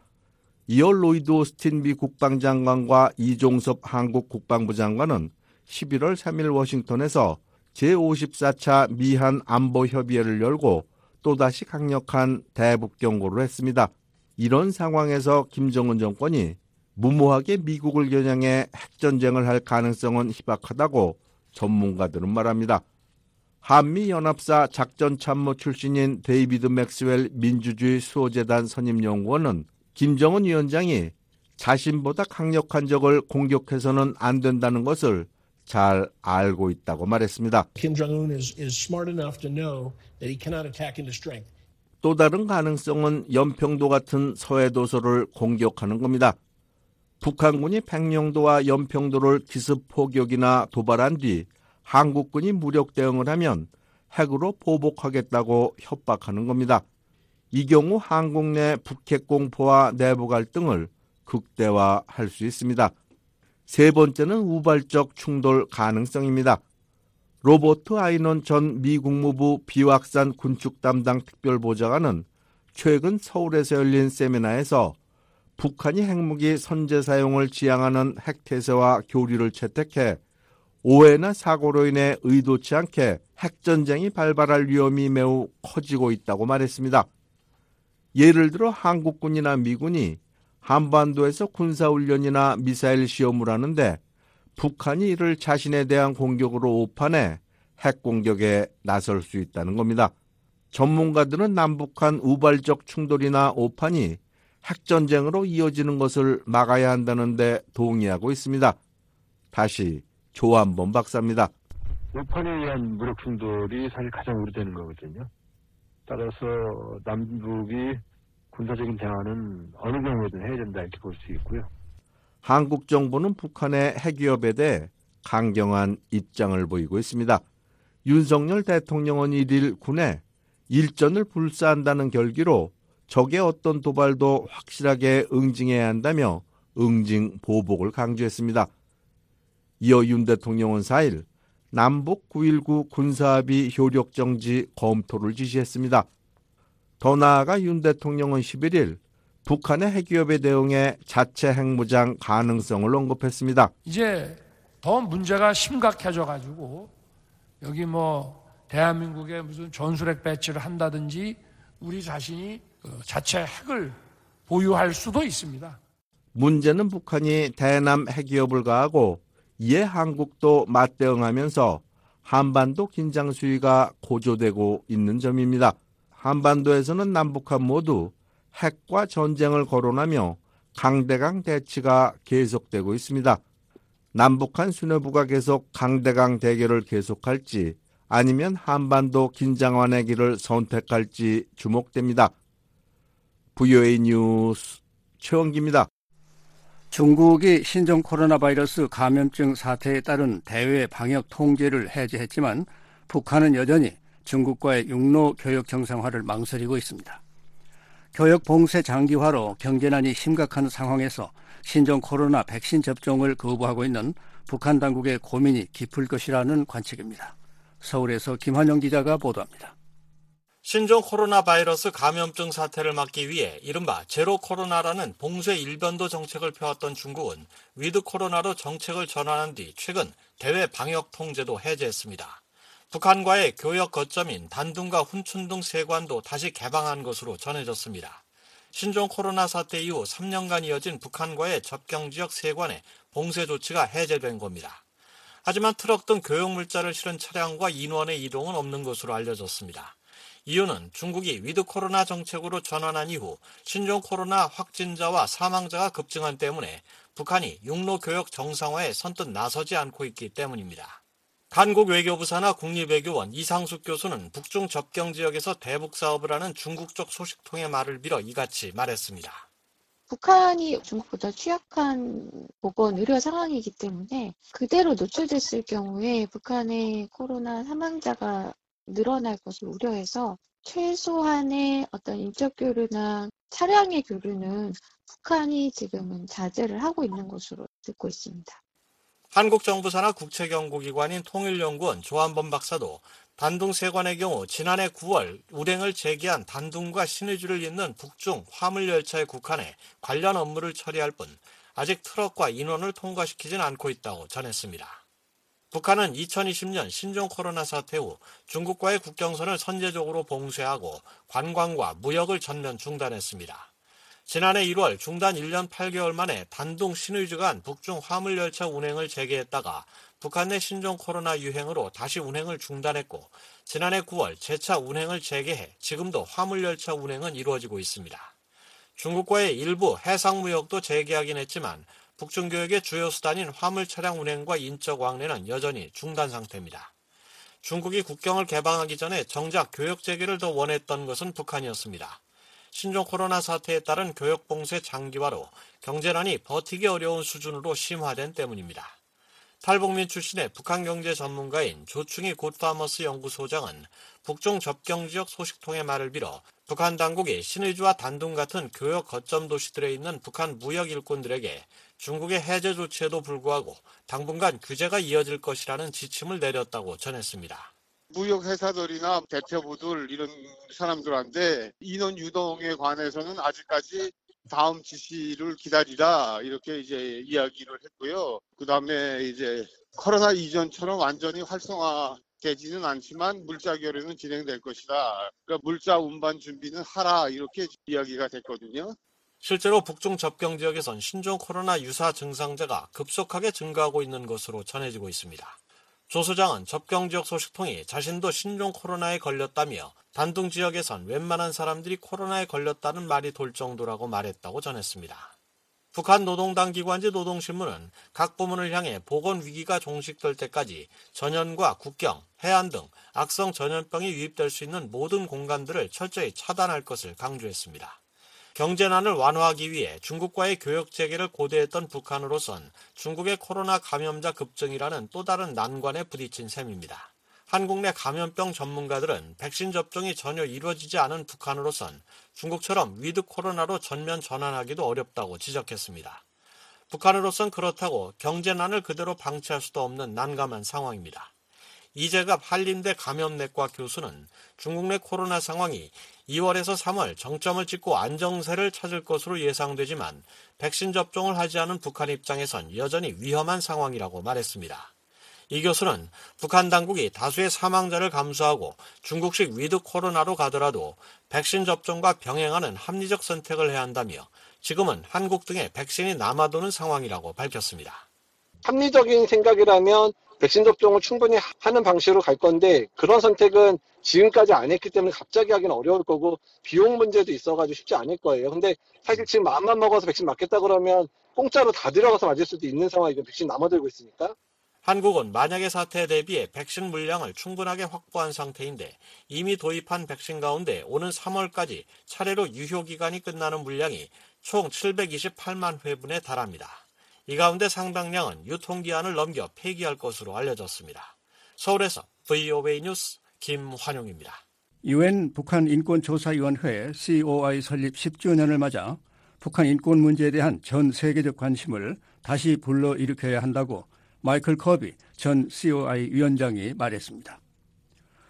이어 로이드 오스틴 미 국방장관과 이종섭 한국 국방부 장관은 11월 3일 워싱턴에서 제54차 미한 안보협의회를 열고 또다시 강력한 대북 경고를 했습니다. 이런 상황에서 김정은 정권이 무모하게 미국을 겨냥해 핵전쟁을 할 가능성은 희박하다고 전문가들은 말합니다. 한미연합사 작전참모 출신인 데이비드 맥스웰 민주주의 수호재단 선임연구원은 김정은 위원장이 자신보다 강력한 적을 공격해서는 안 된다는 것을 잘 알고 있다고 말했습니다.
Kim Jong-un is, is smart enough to know that he cannot attack into strength.
또 다른 가능성은 연평도 같은 서해 도서를 공격하는 겁니다. 북한군이 백령도와 연평도를 기습 포격이나 도발한 뒤 한국군이 무력 대응을 하면 핵으로 보복하겠다고 협박하는 겁니다. 이 경우 한국 내 북핵 공포와 내부 갈등을 극대화할 수 있습니다. 세 번째는 우발적 충돌 가능성입니다. 로버트 아이논 전 미 국무부 비확산 군축 담당 특별보좌관은 최근 서울에서 열린 세미나에서 북한이 핵무기 선제 사용을 지향하는 핵태세와 교류를 채택해 오해나 사고로 인해 의도치 않게 핵전쟁이 발발할 위험이 매우 커지고 있다고 말했습니다. 예를 들어 한국군이나 미군이 한반도에서 군사훈련이나 미사일 시험을 하는데 북한이 이를 자신에 대한 공격으로 오판해 핵공격에 나설 수 있다는 겁니다. 전문가들은 남북한 우발적 충돌이나 오판이 핵전쟁으로 이어지는 것을 막아야 한다는데 동의하고 있습니다. 다시 조한범 박사입니다.
오판에 의한 무력 충돌이 사실 가장 우려되는 거거든요. 따라서 남북이 군사적인 대화는 어느 경우에든 해야 된다 이렇게 볼 수 있고요.
한국 정부는 북한의 핵 위협에 대해 강경한 입장을 보이고 있습니다. 윤석열 대통령은 1일 군에 일전을 불사한다는 결기로 적의 어떤 도발도 확실하게 응징해야 한다며 응징 보복을 강조했습니다. 이어 윤 대통령은 4일 남북 9.19 군사합의 효력 정지 검토를 지시했습니다. 더 나아가 윤 대통령은 11일 북한의 핵위협에 대응해 자체 핵무장 가능성을 언급했습니다.
이제 더 문제가 심각해져 가지고 여기 뭐 대한민국에 무슨 전술핵 배치를 한다든지 우리 자신이 그 자체 핵을 보유할 수도 있습니다.
문제는 북한이 대남 핵위협을 가하고 이에 한국도 맞대응하면서 한반도 긴장 수위가 고조되고 있는 점입니다. 한반도에서는 남북한 모두 핵과 전쟁을 거론하며 강대강 대치가 계속되고 있습니다. 남북한 수뇌부가 계속 강대강 대결을 계속할지 아니면 한반도 긴장 완의 길을 선택할지 주목됩니다. VOA 뉴스 최원기입니다.
중국이 신종 코로나 바이러스 감염증 사태에 따른 대외 방역 통제를 해제했지만 북한은 여전히 중국과의 육로 교역 정상화를 망설이고 있습니다. 교역 봉쇄 장기화로 경제난이 심각한 상황에서 신종 코로나 백신 접종을 거부하고 있는 북한 당국의 고민이 깊을 것이라는 관측입니다. 서울에서 김환영 기자가 보도합니다.
신종 코로나 바이러스 감염증 사태를 막기 위해 이른바 제로 코로나라는 봉쇄 일변도 정책을 펴왔던 중국은 위드 코로나로 정책을 전환한 뒤 최근 대외 방역 통제도 해제했습니다. 북한과의 교역 거점인 단둥과 훈춘 등 세관도 다시 개방한 것으로 전해졌습니다. 신종 코로나 사태 이후 3년간 이어진 북한과의 접경 지역 세관의 봉쇄 조치가 해제된 겁니다. 하지만 트럭 등 교역 물자를 실은 차량과 인원의 이동은 없는 것으로 알려졌습니다. 이유는 중국이 위드 코로나 정책으로 전환한 이후 신종 코로나 확진자와 사망자가 급증한 때문에 북한이 육로 교역 정상화에 선뜻 나서지 않고 있기 때문입니다. 한국 외교부 산하 국립외교원 이상숙 교수는 북중 접경 지역에서 대북 사업을 하는 중국 쪽 소식통의 말을 빌어 이같이 말했습니다.
북한이 중국보다 취약한 보건 의료 상황이기 때문에 그대로 노출됐을 경우에 북한의 코로나 사망자가 늘어날 것을 우려해서 최소한의 어떤 인적 교류나 차량의 교류는 북한이 지금은 자제를 하고 있는 것으로 듣고 있습니다.
한국 정부 산하 국책연구기관인 통일연구원 조한범 박사도 단둥 세관의 경우 지난해 9월 운행을 재개한 단둥과 신의주를 잇는 북중 화물열차의 국한에 관련 업무를 처리할 뿐 아직 트럭과 인원을 통과시키진 않고 있다고 전했습니다. 북한은 2020년 신종 코로나 사태 후 중국과의 국경선을 선제적으로 봉쇄하고 관광과 무역을 전면 중단했습니다. 지난해 1월 중단 1년 8개월 만에 단둥 신의주 간 북중 화물열차 운행을 재개했다가 북한 내 신종 코로나 유행으로 다시 운행을 중단했고 지난해 9월 재차 운행을 재개해 지금도 화물열차 운행은 이루어지고 있습니다. 중국과의 일부 해상무역도 재개하긴 했지만 북중교역의 주요 수단인 화물 차량 운행과 인적 왕래는 여전히 중단 상태입니다. 중국이 국경을 개방하기 전에 정작 교역 재개를 더 원했던 것은 북한이었습니다. 신종 코로나 사태에 따른 교역 봉쇄 장기화로 경제난이 버티기 어려운 수준으로 심화된 때문입니다. 탈북민 출신의 북한 경제 전문가인 조충희 Good Farmers 연구소장은 북중 접경 지역 소식통의 말을 빌어 북한 당국이 신의주와 단둥 같은 교역 거점 도시들에 있는 북한 무역 일꾼들에게 중국의 해제 조치에도 불구하고 당분간 규제가 이어질 것이라는 지침을 내렸다고 전했습니다.
무역 회사들이나 대표부들 이런 사람들한테 인원 유동에 관해서는 아직까지 다음 지시를 기다리라 이렇게 이제 이야기를 했고요. 그 다음에 이제 코로나 이전처럼 완전히 활성화 되지는 않지만 물자 결례는 진행될 것이다. 그러니까 물자 운반 준비는 하라 이렇게 이야기가 됐거든요.
실제로 북중 접경 지역에선 신종 코로나 유사 증상자가 급속하게 증가하고 있는 것으로 전해지고 있습니다. 조 소장은 접경 지역 소식통이 자신도 신종 코로나에 걸렸다며 단둥 지역에선 웬만한 사람들이 코로나에 걸렸다는 말이 돌 정도라고 말했다고 전했습니다. 북한 노동당 기관지 노동신문은 각 부문을 향해 보건 위기가 종식될 때까지 전연과 국경, 해안 등 악성 전염병이 유입될 수 있는 모든 공간들을 철저히 차단할 것을 강조했습니다. 경제난을 완화하기 위해 중국과의 교역 재개를 고대했던 북한으로선 중국의 코로나 감염자 급증이라는 또 다른 난관에 부딪힌 셈입니다. 한국 내 감염병 전문가들은 백신 접종이 전혀 이루어지지 않은 북한으로선 중국처럼 위드 코로나로 전면 전환하기도 어렵다고 지적했습니다. 북한으로선 그렇다고 경제난을 그대로 방치할 수도 없는 난감한 상황입니다. 이재갑 한림대 감염내과 교수는 중국 내 코로나 상황이 2월에서 3월 정점을 찍고 안정세를 찾을 것으로 예상되지만 백신 접종을 하지 않은 북한 입장에선 여전히 위험한 상황이라고 말했습니다. 이 교수는 북한 당국이 다수의 사망자를 감수하고 중국식 위드 코로나로 가더라도 백신 접종과 병행하는 합리적 선택을 해야 한다며 지금은 한국 등에 백신이 남아도는 상황이라고 밝혔습니다.
합리적인 생각이라면 백신 접종을 충분히 하는 방식으로 갈 건데 그런 선택은 지금까지 안 했기 때문에 갑자기 하기는 어려울 거고 비용 문제도 있어가지고 쉽지 않을 거예요. 근데 사실 지금 마음만 먹어서 백신 맞겠다 그러면 공짜로 다 들어가서 맞을 수도 있는 상황이고 백신 남아들고 있으니까.
한국은 만약의 사태에 대비해 백신 물량을 충분하게 확보한 상태인데 이미 도입한 백신 가운데 오는 3월까지 차례로 유효 기간이 끝나는 물량이 총 728만 회분에 달합니다. 이 가운데 상당량은 유통기한을 넘겨 폐기할 것으로 알려졌습니다. 서울에서 VOA 뉴스 김환용입니다.
유엔 북한 인권조사위원회 COI 설립 10주년을 맞아 북한 인권 문제에 대한 전 세계적 관심을 다시 불러일으켜야 한다고 마이클 커비 전 COI 위원장이 말했습니다.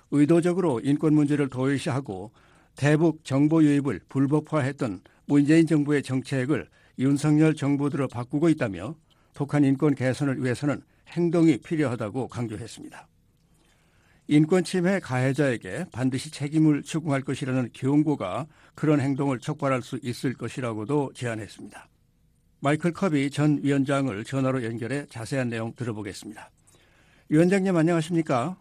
의도적으로 인권 문제를 도외시하고 대북 정보 유입을 불법화했던 문재인 정부의 정책을 윤석열 정부 들어 바꾸고 있다며 북한 인권 개선을 위해서는 행동이 필요하다고 강조했습니다. 인권 침해 가해자에게 반드시 책임을 추궁할 것이라는 경고가 그런 행동을 촉발할 수 있을 것이라고도 제안했습니다. 마이클 커비 전 위원장을 전화로 연결해 자세한 내용 들어보겠습니다. 위원장님 안녕하십니까?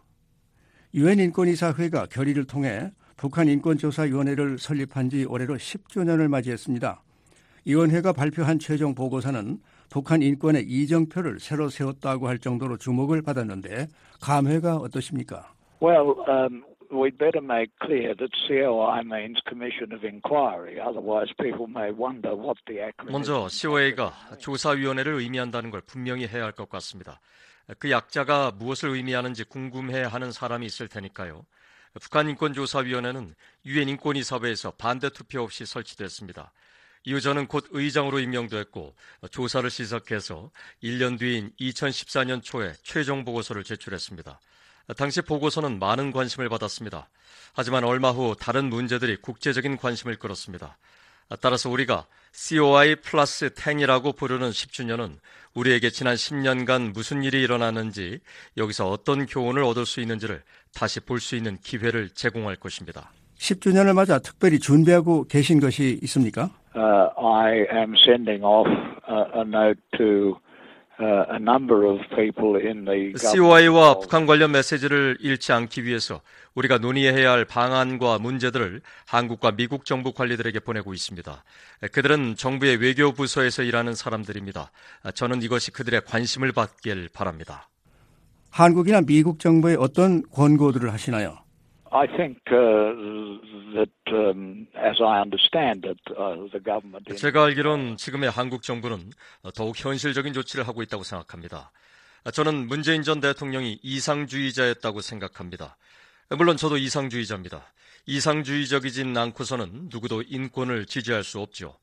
유엔 인권이사회가 결의를 통해 북한 인권조사위원회를 설립한 지 올해로 10주년을 맞이했습니다. 위원회가 발표한 최종 보고서는 북한 인권의 이정표를 새로 세웠다고 할 정도로 주목을 받았는데 감회가 어떠십니까?
Well, um, we'd better make clear that COI means Commission of Inquiry. Otherwise, people may wonder what the acronym.
먼저 COA가 조사위원회를 의미한다는 걸 분명히 해야 할 것 같습니다. 그 약자가 무엇을 의미하는지 궁금해하는 사람이 있을 테니까요. 북한 인권조사위원회는 유엔 인권이사회에서 반대 투표 없이 설치됐습니다. 이후 저는 곧 의장으로 임명됐고 조사를 시작해서 1년 뒤인 2014년 초에 최종 보고서를 제출했습니다. 당시 보고서는 많은 관심을 받았습니다. 하지만 얼마 후 다른 문제들이 국제적인 관심을 끌었습니다. 따라서 우리가 COI 플러스 10이라고 부르는 10주년은 우리에게 지난 10년간 무슨 일이 일어났는지 여기서 어떤 교훈을 얻을 수 있는지를 다시 볼 수 있는 기회를 제공할 것입니다.
10주년을 맞아 특별히 준비하고 계신 것이 있습니까?
Uh, I am sending off a, a note to
COI와 북한 관련 메시지를 잃지 않기 위해서 우리가 논의해야 할 방안과 문제들을 한국과 미국 정부 관리들에게 보내고 있습니다. 그들은 정부의 외교 부서에서 일하는 사람들입니다. 저는 이것이 그들의 관심을 받길 바랍니다.
한국이나 미국 정부에 어떤 권고들을 하시나요?
I think uh, that, um, as I understand it, uh, the government.
제가 알기론 지금의 한국 정부는 더욱 현실적인 조치를 하고 있다고 생각합니다. 저는 문재인 전 대통령이 이상주의자였다고 생각합니다. 물론 저도 이상주의자입니다. 이상주의적이진 않고서는 누구도 인권을 지지할 수 없죠.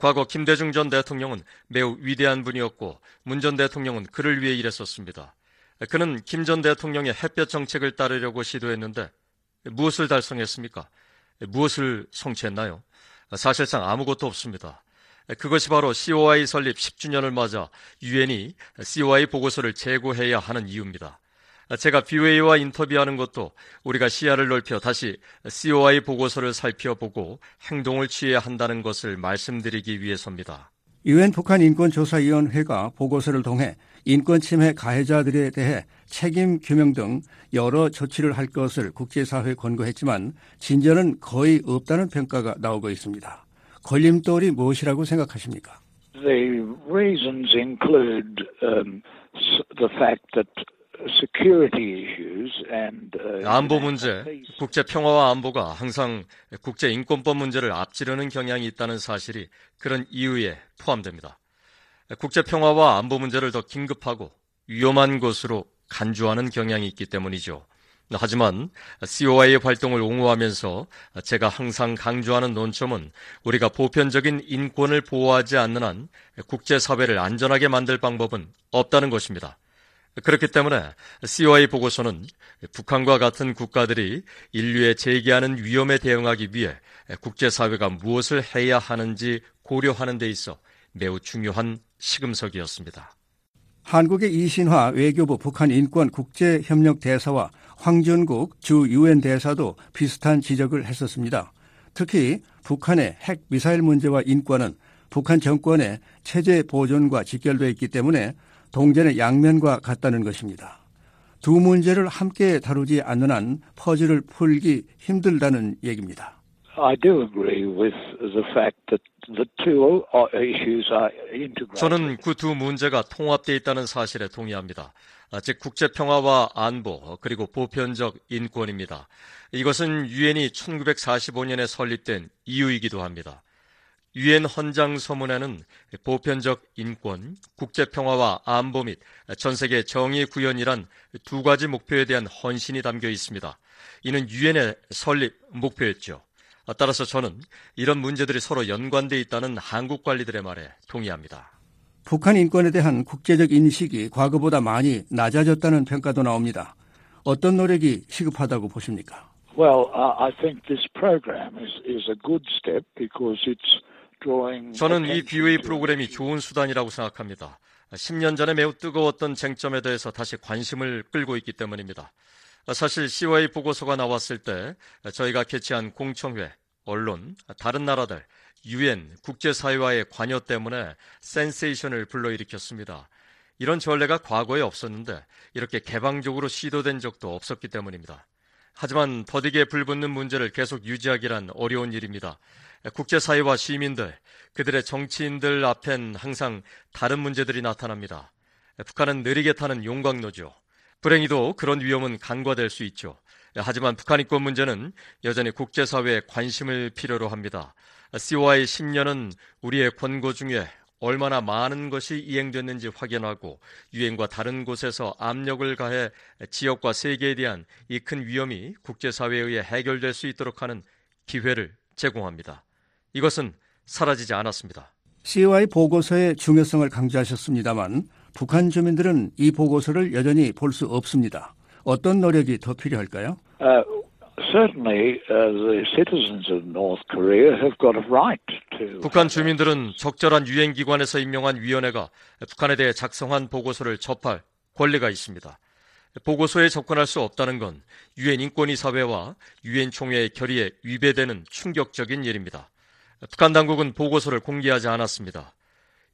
과거 김대중 전 대통령은 매우 위대한 분이었고 문 전 대통령은 그를 위해 일했었습니다. 그는 김 전 대통령의 햇볕 정책을 따르려고 시도했는데 무엇을 달성했습니까? 무엇을 성취했나요? 사실상 아무것도 없습니다. 그것이 바로 COI 설립 10주년을 맞아 유엔이 COI 보고서를 재고해야 하는 이유입니다. 제가 BOA와 인터뷰하는 것도 우리가 시야를 넓혀 다시 COI 보고서를 살펴보고 행동을 취해야 한다는 것을 말씀드리기 위해서입니다.
유엔 북한 인권조사위원회가 보고서를 통해 인권 침해 가해자들에 대해 책임 규명 등 여러 조치를 할 것을 국제사회에 권고했지만 진전은 거의 없다는 평가가 나오고 있습니다. 걸림돌이 무엇이라고 생각하십니까?
The reasons include um, the fact that
안보 문제, 국제 평화와 안보가 항상 국제 인권법 문제를 앞지르는 경향이 있다는 사실이 그런 이유에 포함됩니다. 국제 평화와 안보 문제를 더 긴급하고 위험한 것으로 간주하는 경향이 있기 때문이죠. 하지만 COI의 활동을 옹호하면서 제가 항상 강조하는 논점은 우리가 보편적인 인권을 보호하지 않는 한 국제사회를 안전하게 만들 방법은 없다는 것입니다. 그렇기 때문에 COI 보고서는 북한과 같은 국가들이 인류에 제기하는 위험에 대응하기 위해 국제사회가 무엇을 해야 하는지 고려하는 데 있어 매우 중요한 시금석이었습니다.
한국의 이신화 외교부 북한 인권 국제협력 대사와 황준국 주 유엔 대사도 비슷한 지적을 했었습니다. 특히 북한의 핵 미사일 문제와 인권은 북한 정권의 체제 보존과 직결되어 있기 때문에 동전의 양면과 같다는 것입니다. 두 문제를 함께 다루지 않는 한 퍼즐을 풀기 힘들다는 얘기입니다.
I do agree with the fact that the two issues are integrated.
저는 그 두 문제가 통합되어 있다는 사실에 동의합니다. 즉 국제 평화와 안보 그리고 보편적 인권입니다. 이것은 유엔이 1945년에 설립된 이유이기도 합니다. 유엔 헌장 서문에는 보편적 인권, 국제 평화와 안보 및 전 세계 정의 구현이란 두 가지 목표에 대한 헌신이 담겨 있습니다. 이는 유엔의 설립 목표였죠. 따라서 저는 이런 문제들이 서로 연관돼 있다는 한국 관리들의 말에 동의합니다.
북한 인권에 대한 국제적 인식이 과거보다 많이 낮아졌다는 평가도 나옵니다. 어떤 노력이 시급하다고 보십니까?
Well, uh, I think this program is, is a good step because it's.
저는 이 BOA 프로그램이 좋은 수단이라고 생각합니다. 10년 전에 매우 뜨거웠던 쟁점에 대해서 다시 관심을 끌고 있기 때문입니다. 사실 COA 보고서가 나왔을 때 저희가 개최한 공청회, 언론, 다른 나라들, 유엔, 국제사회와의 관여 때문에 센세이션을 불러일으켰습니다. 이런 전례가 과거에 없었는데 이렇게 개방적으로 시도된 적도 없었기 때문입니다. 하지만 더디게 불붙는 문제를 계속 유지하기란 어려운 일입니다. 국제사회와 시민들, 그들의 정치인들 앞엔 항상 다른 문제들이 나타납니다. 북한은 느리게 타는 용광로죠. 불행히도 그런 위험은 간과될 수 있죠. 하지만 북한 인권 문제는 여전히 국제사회의 관심을 필요로 합니다. COI 10년은 우리의 권고 중에 얼마나 많은 것이 이행됐는지 확인하고 유엔과 다른 곳에서 압력을 가해 지역과 세계에 대한 이 큰 위험이 국제사회에 의해 해결될 수 있도록 하는 기회를 제공합니다. 이것은 사라지지 않았습니다.
COI 보고서의 중요성을 강조하셨습니다만 북한 주민들은 이 보고서를 여전히 볼 수 없습니다. 어떤 노력이 더 필요할까요?
Uh,
북한 주민들은 적절한 유엔 기관에서 임명한 위원회가 북한에 대해 작성한 보고서를 접할 권리가 있습니다. 보고서에 접근할 수 없다는 건 유엔 인권이사회와 유엔 총회의 결의에 위배되는 충격적인 일입니다. 북한 당국은 보고서를 공개하지 않았습니다.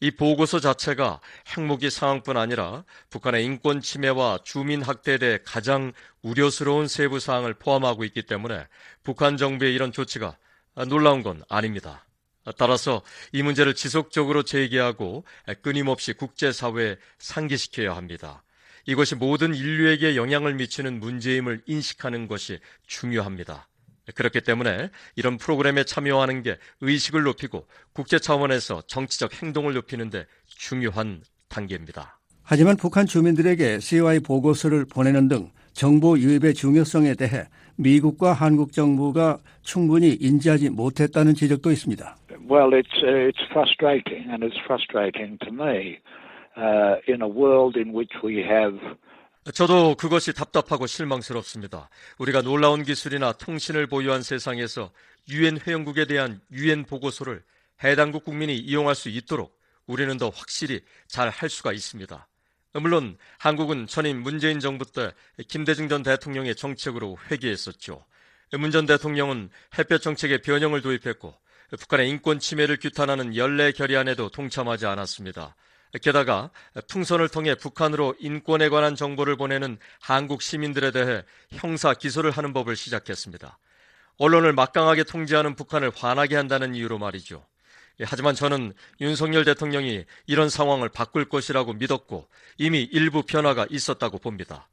이 보고서 자체가 핵무기 상황뿐 아니라 북한의 인권 침해와 주민 학대에 대해 가장 우려스러운 세부 사항을 포함하고 있기 때문에 북한 정부의 이런 조치가 놀라운 건 아닙니다. 따라서 이 문제를 지속적으로 제기하고 끊임없이 국제사회에 상기시켜야 합니다. 이것이 모든 인류에게 영향을 미치는 문제임을 인식하는 것이 중요합니다. 그렇기 때문에 이런 프로그램에 참여하는 게 의식을 높이고 국제 차원에서 정치적 행동을 높이는데 중요한 단계입니다.
하지만 북한 주민들에게 COI 보고서를 보내는 등 정보 유입의 중요성에 대해 미국과 한국 정부가 충분히 인지하지 못했다는 지적도 있습니다.
Well, it's uh, it's frustrating, and it's frustrating to me uh, in a world in which we have
저도 그것이 답답하고 실망스럽습니다. 우리가 놀라운 기술이나 통신을 보유한 세상에서 유엔 회원국에 대한 유엔 보고서를 해당국 국민이 이용할 수 있도록 우리는 더 확실히 잘 할 수가 있습니다. 물론 한국은 전임 문재인 정부 때 김대중 전 대통령의 정책으로 회귀했었죠. 문 전 대통령은 햇볕 정책에 변형을 도입했고 북한의 인권 침해를 규탄하는 연례 결의안에도 동참하지 않았습니다. 게다가 풍선을 통해 북한으로 인권에 관한 정보를 보내는 한국 시민들에 대해 형사 기소를 하는 법을 시작했습니다. 언론을 막강하게 통제하는 북한을 화나게 한다는 이유로 말이죠. 예, 하지만 저는 윤석열 대통령이 이런 상황을 바꿀 것이라고 믿었고 이미 일부 변화가 있었다고 봅니다.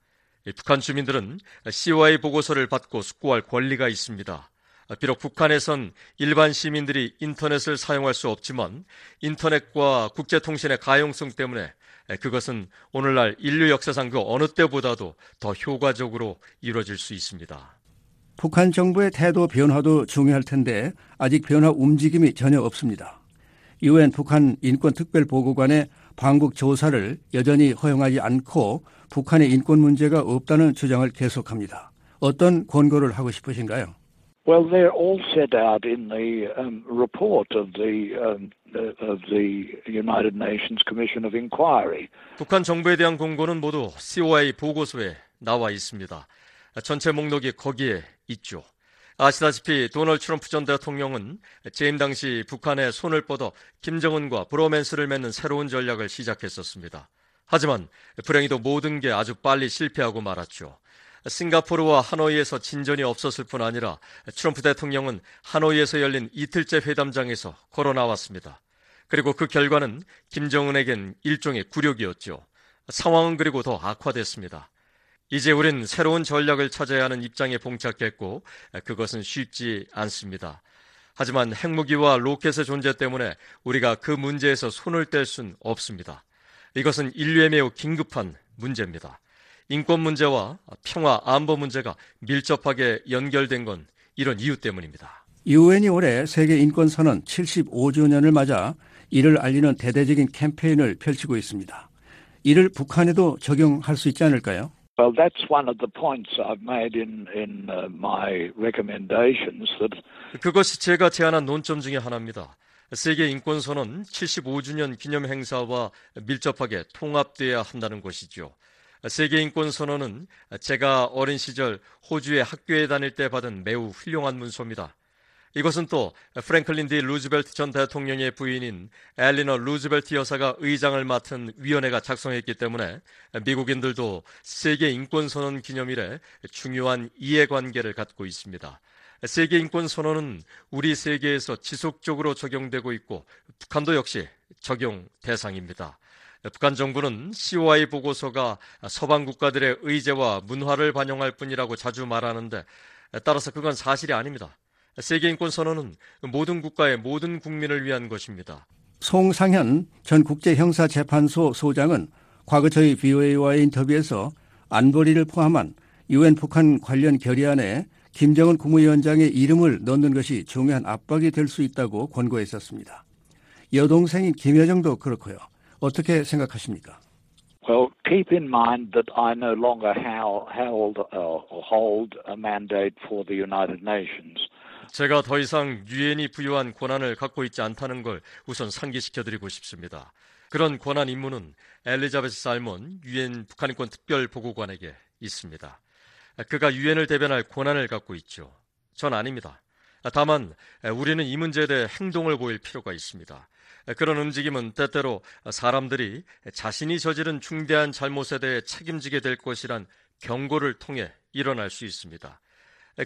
예, 북한 주민들은 COI 보고서를 받고 숙고할 권리가 있습니다. 비록 북한에선 일반 시민들이 인터넷을 사용할 수 없지만 인터넷과 국제통신의 가용성 때문에 그것은 오늘날 인류 역사상 그 어느 때보다도 더 효과적으로 이루어질 수 있습니다.
북한 정부의 태도 변화도 중요할 텐데 아직 변화 움직임이 전혀 없습니다. 유엔 북한 인권특별보고관의 방북 조사를 여전히 허용하지 않고 북한의 인권 문제가 없다는 주장을 계속합니다. 어떤 권고를 하고 싶으신가요?
Well, they're all set out in the um, report of the um, of the United Nations Commission of Inquiry.
북한 정부에 대한 공고는 모두 COI 보고서에 나와 있습니다. 전체 목록이 거기에 있죠. 아시다시피 도널드 트럼프 전 대통령은 재임 당시 북한의 손을 뻗어 김정은과 브로맨스를 맺는 새로운 전략을 시작했었습니다. 하지만 불행히도 모든 게 아주 빨리 실패하고 말았죠. 싱가포르와 하노이에서 진전이 없었을 뿐 아니라 트럼프 대통령은 하노이에서 열린 이틀째 회담장에서 걸어 나왔습니다. 그리고 그 결과는 김정은에겐 일종의 굴욕이었죠. 상황은 그리고 더 악화됐습니다. 이제 우린 새로운 전략을 찾아야 하는 입장에 봉착했고 그것은 쉽지 않습니다. 하지만 핵무기와 로켓의 존재 때문에 우리가 그 문제에서 손을 뗄 수는 없습니다. 이것은 인류에 매우 긴급한 문제입니다. 인권 문제와 평화 안보 문제가 밀접하게 연결된 건 이런 이유 때문입니다.
유엔이 올해 세계 인권 선언 75주년을 맞아 이를 알리는 대대적인 캠페인을 펼치고 있습니다. 이를 북한에도 적용할 수 있지 않을까요?
Well, that's one of the points I've made in in uh, my recommendations that
그것이 제가 제안한 논점 중의 하나입니다. 세계 인권 선언 75주년 기념 행사와 밀접하게 통합돼야 한다는 것이죠. 세계 인권 선언은 제가 어린 시절 호주의 학교에 다닐 때 받은 매우 훌륭한 문서입니다. 이것은 또 프랭클린 디 루즈벨트 전 대통령의 부인인 엘리너 루즈벨트 여사가 의장을 맡은 위원회가 작성했기 때문에 미국인들도 세계 인권 선언 기념일에 중요한 이해관계를 갖고 있습니다. 세계 인권 선언은 우리 세계에서 지속적으로 적용되고 있고 북한도 역시 적용 대상입니다. 북한 정부는 COI 보고서가 서방 국가들의 의제와 문화를 반영할 뿐이라고 자주 말하는데 따라서 그건 사실이 아닙니다. 세계인권 선언은 모든 국가의 모든 국민을 위한 것입니다.
송상현 전 국제형사재판소 소장은 과거 저희 VOA와의 인터뷰에서 안보리를 포함한 유엔 북한 관련 결의안에 김정은 국무위원장의 이름을 넣는 것이 중요한 압박이 될 수 있다고 권고했었습니다. 여동생인 김여정도 그렇고요. 어떻게 생각하십니까?
Well, keep in mind that I no longer held, uh, hold a mandate for the United Nations.
제가 더 이상 유엔이 부여한 권한을 갖고 있지 않다는 걸 우선 상기시켜 드리고 싶습니다. 그런 권한 임무는 엘리자베스 살몬 유엔 북한인권 특별 보고관에게 있습니다. 그가 유엔을 대변할 권한을 갖고 있죠. 전 아닙니다. 다만 우리는 이 문제에 대해 행동을 보일 필요가 있습니다. 그런 움직임은 때때로 사람들이 자신이 저지른 중대한 잘못에 대해 책임지게 될 것이란 경고를 통해 일어날 수 있습니다.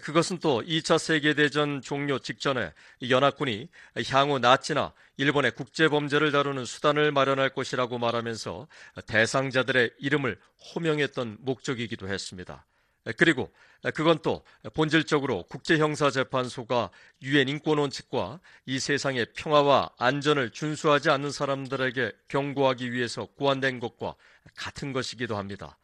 그것은 또 2차 세계대전 종료 직전에 연합군이 향후 나치나 일본의 국제범죄를 다루는 수단을 마련할 것이라고 말하면서 대상자들의 이름을 호명했던 목적이기도 했습니다. 그리고 그건 또 본질적으로 국제형사재판소가 유엔 인권원칙과 이 세상의 평화와 안전을 준수하지 않는 사람들에게 경고하기 위해서 고안된 것과 같은 것이기도 합니다.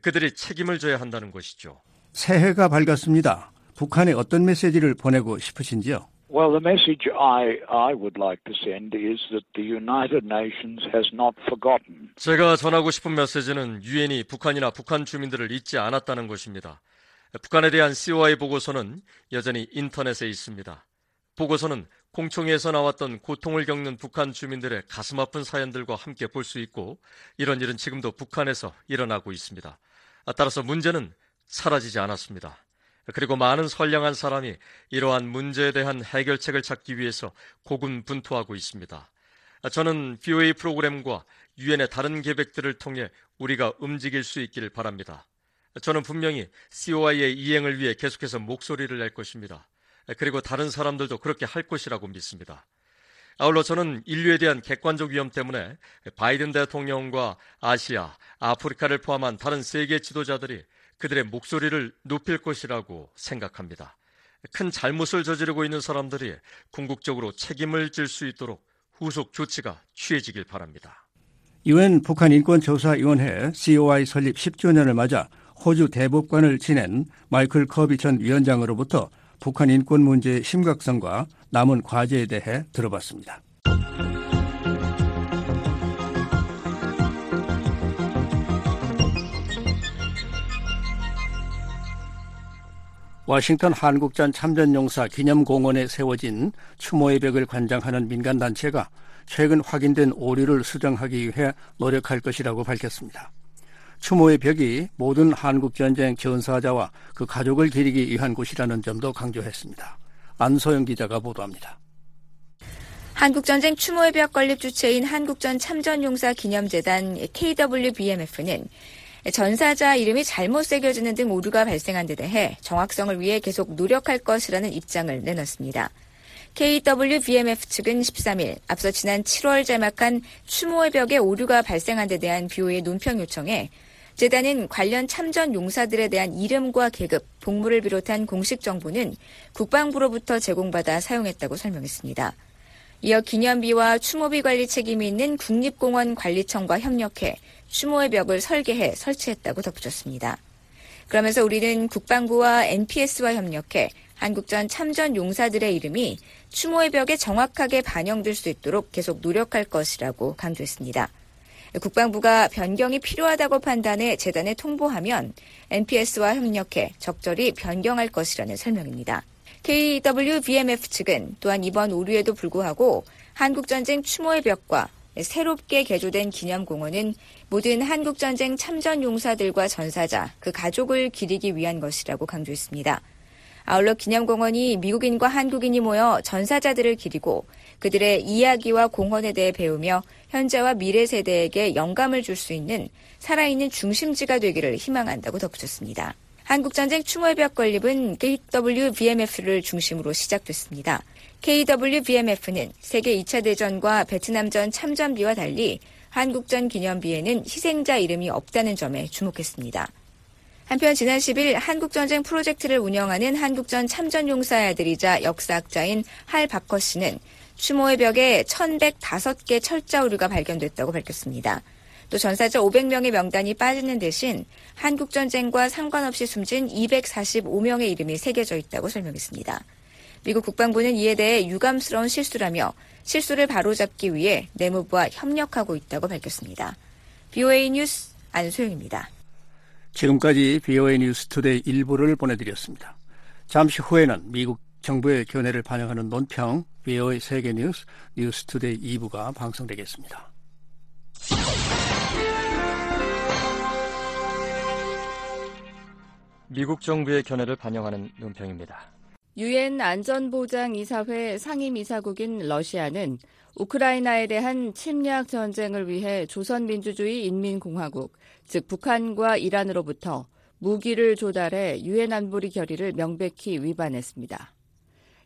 그들이 책임을 져야 한다는 것이죠.
새해가 밝았습니다. 북한에 어떤 메시지를 보내고 싶으신지요?
Well, the message I, I would like to send is that the United Nations has not forgotten.
제가 전하고 싶은 메시지는 유엔이 북한이나 북한 주민들을 잊지 않았다는 것입니다. 북한에 대한 COI 보고서는 여전히 인터넷에 있습니다. 보고서는 공청회에서 나왔던 고통을 겪는 북한 주민들의 가슴 아픈 사연들과 함께 볼 수 있고 이런 일은 지금도 북한에서 일어나고 있습니다. 따라서 문제는 사라지지 않았습니다. 그리고 많은 선량한 사람이 이러한 문제에 대한 해결책을 찾기 위해서 고군분투하고 있습니다. 저는 BOA 프로그램과 유엔의 다른 계획들을 통해 우리가 움직일 수 있기를 바랍니다. 저는 분명히 COI의 이행을 위해 계속해서 목소리를 낼 것입니다. 그리고 다른 사람들도 그렇게 할 것이라고 믿습니다. 아울러 저는 인류에 대한 객관적 위험 때문에 바이든 대통령과 아시아, 아프리카를 포함한 다른 세계 지도자들이 그들의 목소리를 높일 것이라고 생각합니다. 큰 잘못을 저지르고 있는 사람들이 궁극적으로 책임을 질 수 있도록 후속 조치가 취해지길 바랍니다.
유엔 북한 인권조사위원회 COI 설립 10주년을 맞아 호주 대법관을 지낸 마이클 커비 전 위원장으로부터 북한 인권 문제의 심각성과 남은 과제에 대해 들어봤습니다. 워싱턴 한국전 참전용사 기념공원에 세워진 추모의 벽을 관장하는 민간단체가 최근 확인된 오류를 수정하기 위해 노력할 것이라고 밝혔습니다. 추모의 벽이 모든 한국전쟁 전사자와 그 가족을 기리기 위한 곳이라는 점도 강조했습니다. 안소영 기자가 보도합니다.
한국전쟁 추모의 벽 건립 주체인 한국전 참전용사 기념재단 KWBMF는 전사자 이름이 잘못 새겨지는 등 오류가 발생한 데 대해 정확성을 위해 계속 노력할 것이라는 입장을 내놨습니다. KWVMF 측은 13일 앞서 지난 7월 제막한 추모의 벽에 오류가 발생한 데 대한 비오의 논평 요청에 재단은 관련 참전 용사들에 대한 이름과 계급, 복무를 비롯한 공식 정보는 국방부로부터 제공받아 사용했다고 설명했습니다. 이어 기념비와 추모비 관리 책임이 있는 국립공원관리청과 협력해 추모의 벽을 설계해 설치했다고 덧붙였습니다. 그러면서 우리는 국방부와 NPS와 협력해 한국전 참전 용사들의 이름이 추모의 벽에 정확하게 반영될 수 있도록 계속 노력할 것이라고 강조했습니다.
국방부가 변경이 필요하다고 판단해 재단에 통보하면 NPS와 협력해 적절히 변경할 것이라는 설명입니다. KWBMF 측은 또한 이번 오류에도 불구하고 한국전쟁 추모의 벽과 새롭게 개조된 기념공원은 모든 한국전쟁 참전 용사들과 전사자, 그 가족을 기리기 위한 것이라고 강조했습니다. 아울러 기념공원이 미국인과 한국인이 모여 전사자들을 기리고 그들의 이야기와 공헌에 대해 배우며 현재와 미래 세대에게 영감을 줄 수 있는 살아있는 중심지가 되기를 희망한다고 덧붙였습니다. 한국전쟁 추모의 벽 건립은 KWBMF를 중심으로 시작됐습니다. KWBMF는 세계 2차 대전과 베트남전 참전비와 달리 한국전 기념비에는 희생자 이름이 없다는 점에 주목했습니다. 한편 지난 10일 한국전쟁 프로젝트를 운영하는 한국전 참전용사의 아들이자 역사학자인 할 바커 씨는 추모의 벽에 1105개 철자 오류가 발견됐다고 밝혔습니다. 또 전사자 500명의 명단이 빠지는 대신 한국전쟁과 상관없이 숨진 245명의 이름이 새겨져 있다고 설명했습니다. 미국 국방부는 이에 대해 유감스러운 실수라며 실수를 바로잡기 위해 내무부와 협력하고 있다고 밝혔습니다. VOA 뉴스 안소영입니다.
지금까지 VOA 뉴스 Today 일부를 보내드렸습니다. 잠시 후에는 미국 정부의 견해를 반영하는 논평 VOA 세계 뉴스 뉴스 Today 2부가 방송되겠습니다.
미국 정부의 견해를 반영하는 논평입니다.
유엔 안전보장이사회 상임이사국인 러시아는 우크라이나에 대한 침략 전쟁을 위해 조선민주주의 인민공화국, 즉 북한과 이란으로부터 무기를 조달해 유엔 안보리 결의를 명백히 위반했습니다.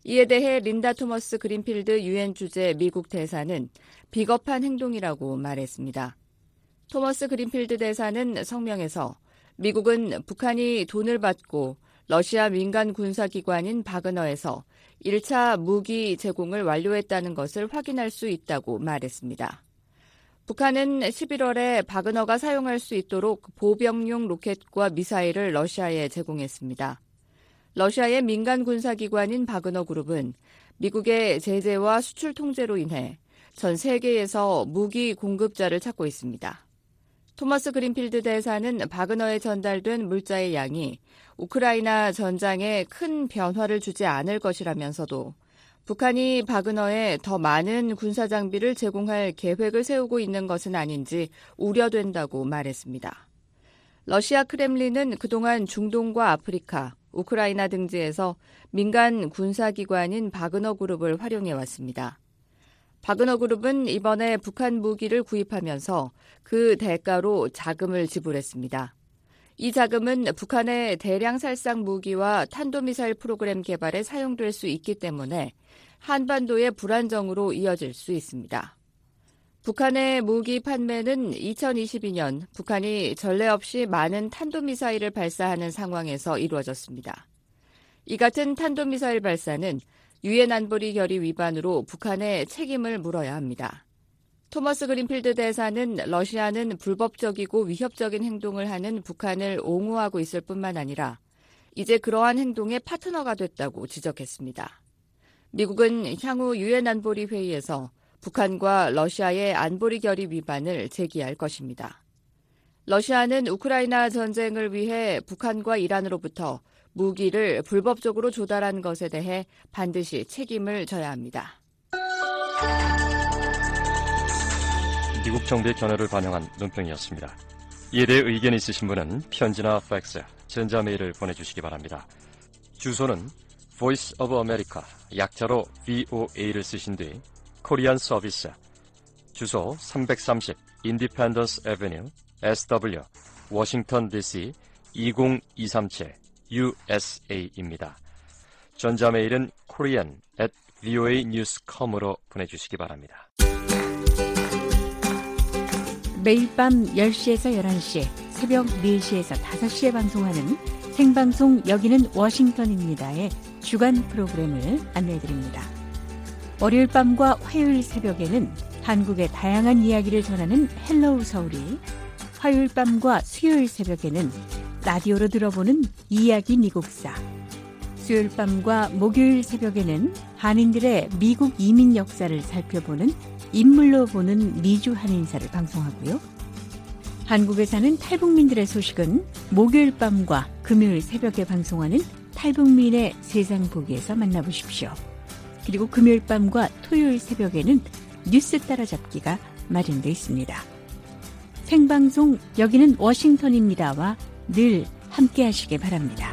이에 대해 린다 토머스 그린필드 유엔 주재 미국 대사는 비겁한 행동이라고 말했습니다. 토머스 그린필드 대사는 성명에서 미국은 북한이 돈을 받고 러시아 민간 군사기관인 바그너에서 1차 무기 제공을 완료했다는 것을 확인할 수 있다고 말했습니다. 북한은 11월에 바그너가 사용할 수 있도록 보병용 로켓과 미사일을 러시아에 제공했습니다. 러시아의 민간 군사기관인 바그너 그룹은 미국의 제재와 수출 통제로 인해 전 세계에서 무기 공급자를 찾고 있습니다. 토마스 그린필드 대사는 바그너에 전달된 물자의 양이 우크라이나 전장에 큰 변화를 주지 않을 것이라면서도 북한이 바그너에 더 많은 군사 장비를 제공할 계획을 세우고 있는 것은 아닌지 우려된다고 말했습니다. 러시아 크렘린은 그동안 중동과 아프리카, 우크라이나 등지에서 민간 군사기관인 바그너 그룹을 활용해 왔습니다. 바그너 그룹은 이번에 북한 무기를 구입하면서 그 대가로 자금을 지불했습니다. 이 자금은 북한의 대량 살상 무기와 탄도미사일 프로그램 개발에 사용될 수 있기 때문에 한반도의 불안정으로 이어질 수 있습니다. 북한의 무기 판매는 2022년 북한이 전례 없이 많은 탄도미사일을 발사하는 상황에서 이루어졌습니다. 이 같은 탄도미사일 발사는 유엔 안보리 결의 위반으로 북한에 책임을 물어야 합니다. 토머스 그린필드 대사는 러시아는 불법적이고 위협적인 행동을 하는 북한을 옹호하고 있을 뿐만 아니라 이제 그러한 행동의 파트너가 됐다고 지적했습니다. 미국은 향후 유엔 안보리 회의에서 북한과 러시아의 안보리 결의 위반을 제기할 것입니다. 러시아는 우크라이나 전쟁을 위해 북한과 이란으로부터 무기를 불법적으로 조달한 것에 대해 반드시 책임을 져야 합니다.
미국 정부의 견해를 반영한 논평이었습니다. 이에 대해 의견 있으신 분은 편지나 팩스, 전자메일을 보내주시기 바랍니다. 주소는 Voice of America, 약자로 VOA를 쓰신 뒤 코리안 서비스, 주소 330 Independence Avenue, SW, 워싱턴 DC 20237 USA입니다. 전자메일은 korean at voanews.com으로 보내주시기 바랍니다.
매일 밤 10시에서 11시, 새벽 4시에서 5시에 방송하는 생방송 여기는 워싱턴입니다의 주간 프로그램을 안내해드립니다. 월요일 밤과 화요일 새벽에는 한국의 다양한 이야기를 전하는 Hello 서울이, 화요일 밤과 수요일 새벽에는 라디오로 들어보는 이야기 미국사. 수요일 밤과 목요일 새벽에는 한인들의 미국 이민 역사를 살펴보는 인물로 보는 미주 한인사를 방송하고요. 한국에 사는 탈북민들의 소식은 목요일 밤과 금요일 새벽에 방송하는 탈북민의 세상 보기에서 만나보십시오. 그리고 금요일 밤과 토요일 새벽에는 뉴스 따라잡기가 마련되어 있습니다. 생방송 여기는 워싱턴입니다와 늘 함께 하시길 바랍니다.